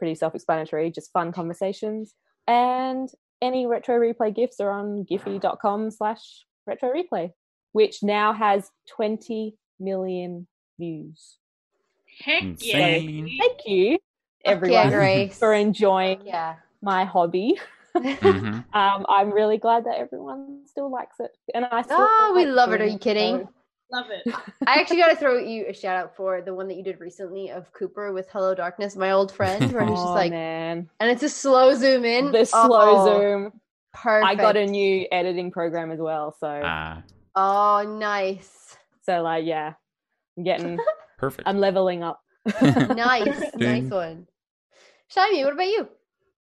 It's pretty self-explanatory, just fun conversations. And any retro replay gifts are on giphy.com slash retro replay, which now has 20 million views.
Heck
Insane.
yeah!
Thank you,
Fuck yeah,
everyone,
Grace.
for enjoying
Yeah.
my hobby.
Mhm.
Um, I'm really glad that everyone still likes it, and I still
Oh, we love it. Are you kidding?
So-
Love it.
I actually got to throw you a shout out for the one that you did recently of Cooper with Hello Darkness, my old friend, where he's just
Oh,
like,
man,
and it's a slow zoom in.
the slow
Oh,
zoom.
Perfect.
I got a new editing program as well, so
Ah,
Oh, nice.
so like yeah, I'm getting,
perfect.
I'm leveling up.
Nice. nice one. Shyami, what about you?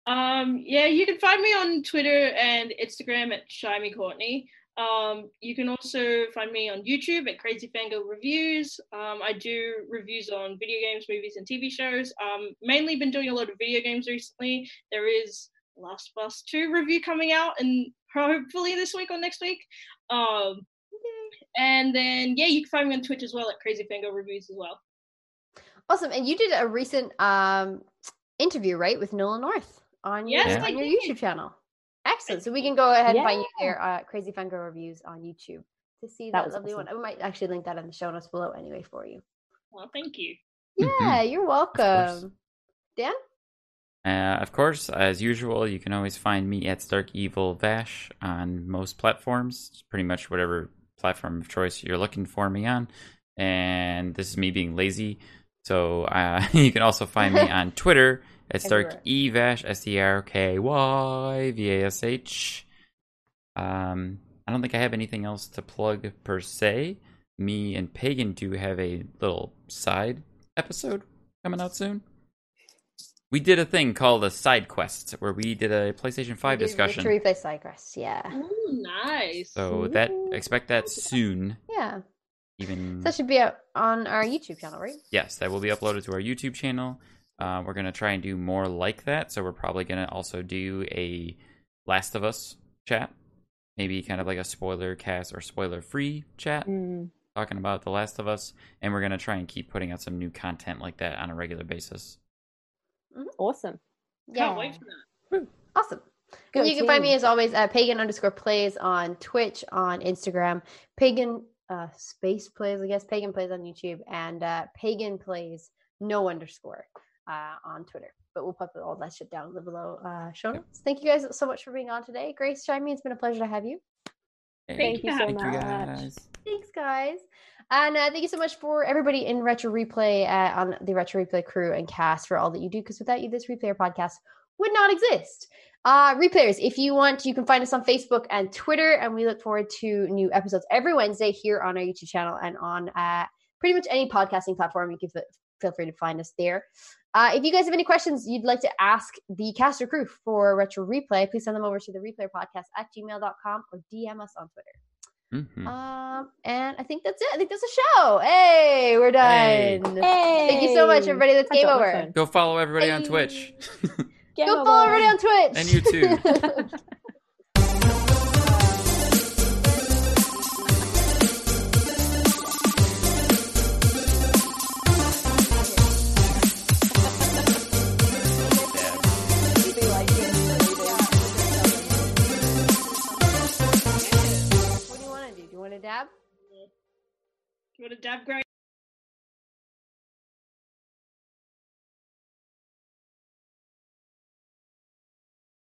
Um, yeah, you can find me on Twitter and Instagram at Shyami Courtney. Um, you can also find me on YouTube at Crazy Fangirl Reviews. Um, I do reviews on video games, movies, and TV shows. Um, mainly been doing a lot of video games recently. There is Last of Us 2 review coming out, and hopefully this week or next week. Um, and then yeah, you can find me on Twitch as well at Crazy Fangirl Reviews as well.
Awesome. And you did a recent um interview, right, with Nolan North on your,
Yes,
I
on your. YouTube channel. Excellent. So we can go ahead and find you there, uh, Crazy Fangirl Reviews on YouTube to see
That
that, lovely
awesome.
one. I might actually link that in the show notes below anyway for you.
Well, thank you.
Yeah, you're welcome. Dan?
Uh, of course, as usual, you can always find me at StarkEvilVash on most platforms. It's pretty much whatever platform of choice you're looking for me on. And this is me being lazy. So uh, you can also find me on Twitter at Stark
Everywhere.
Evash, S T R K Y V A S H. Um, I don't think I have anything else to plug per se. Me and Pagan do have a little side episode coming out soon. We did a thing called a side quest where we did a PlayStation 5
We did
discussion.
To replay Cycrest, yeah.
Ooh, nice.
So that expect that soon.
Yeah.
Even
That should be out on our YouTube channel, right?
yes, that will be uploaded to our YouTube channel. Uh, we're gonna try and do more like that. So we're probably gonna also do a Last of Us chat, maybe kind of like a spoiler cast or spoiler free chat,
Mm,
talking about The Last of Us. And we're gonna try and keep putting out some new content like that on a regular basis.
awesome.
Can't wait for that.
Awesome.
Go
you can find me as always at pagan underscore plays on Twitch, on Instagram, pagan uh, space plays, I guess, pagan plays on YouTube, and uh, pagan plays no underscore uh, on Twitter. But we'll put all that shit down below uh, show notes. Thank you guys so much for being on today. Grace, Shyami, it's been a pleasure to have you.
Thank you so
thank you
much.
guys.
Thanks, guys. And uh, thank you so much for everybody in Retro Replay uh, on the Retro Replay crew and cast for all that you do. Because without you, this Replayer podcast would not exist. Uh, replayers, if you want, you can find us on Facebook and Twitter, and we look forward to new episodes every Wednesday here on our YouTube channel and on uh, pretty much any podcasting platform. You can f- feel free to find us there. Uh, if you guys have any questions you'd like to ask the cast or crew for Retro Replay, please send them over to the replay podcast at gmail.com or DM us on Twitter.
Mhm.
Um, and I think that's it. I think that's a show. Hey, we're done.
Hey.
Thank you so much, everybody. That's
I
game over.
phone.
Go follow everybody on Twitch.
Go follow everybody on Twitch
And YouTube.
to do? Do you dab?
You want to dab, Greg?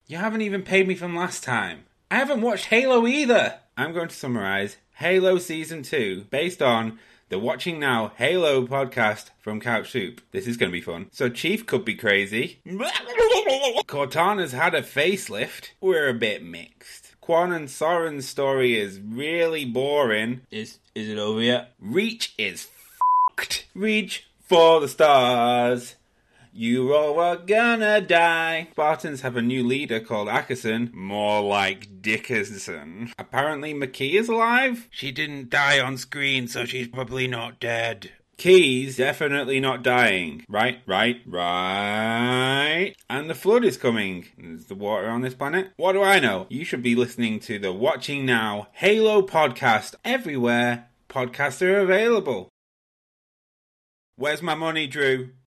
You haven't even paid me from last time. I haven't watched Halo either. I'm going to summarize Halo Season 2 based on the Watching Now Halo podcast from Couch Soup. This is going to be fun. So Chief could be crazy. Cortana's had a facelift. We're a bit mixed. Kwan and Soren's story is really boring. Is is it over yet? Reach is fucked. Reach for the stars. You all are gonna die. Spartans have a new leader called Ackerson. More like Dickerson. Apparently Makee is alive? She didn't die on screen, so she's probably not dead. Key's definitely not dying. Right, right, right. And the flood is coming. Is the water on this planet? What do I know? You should be listening to the Watching Now Halo podcast everywhere podcasts are available. Where's my money, Drew?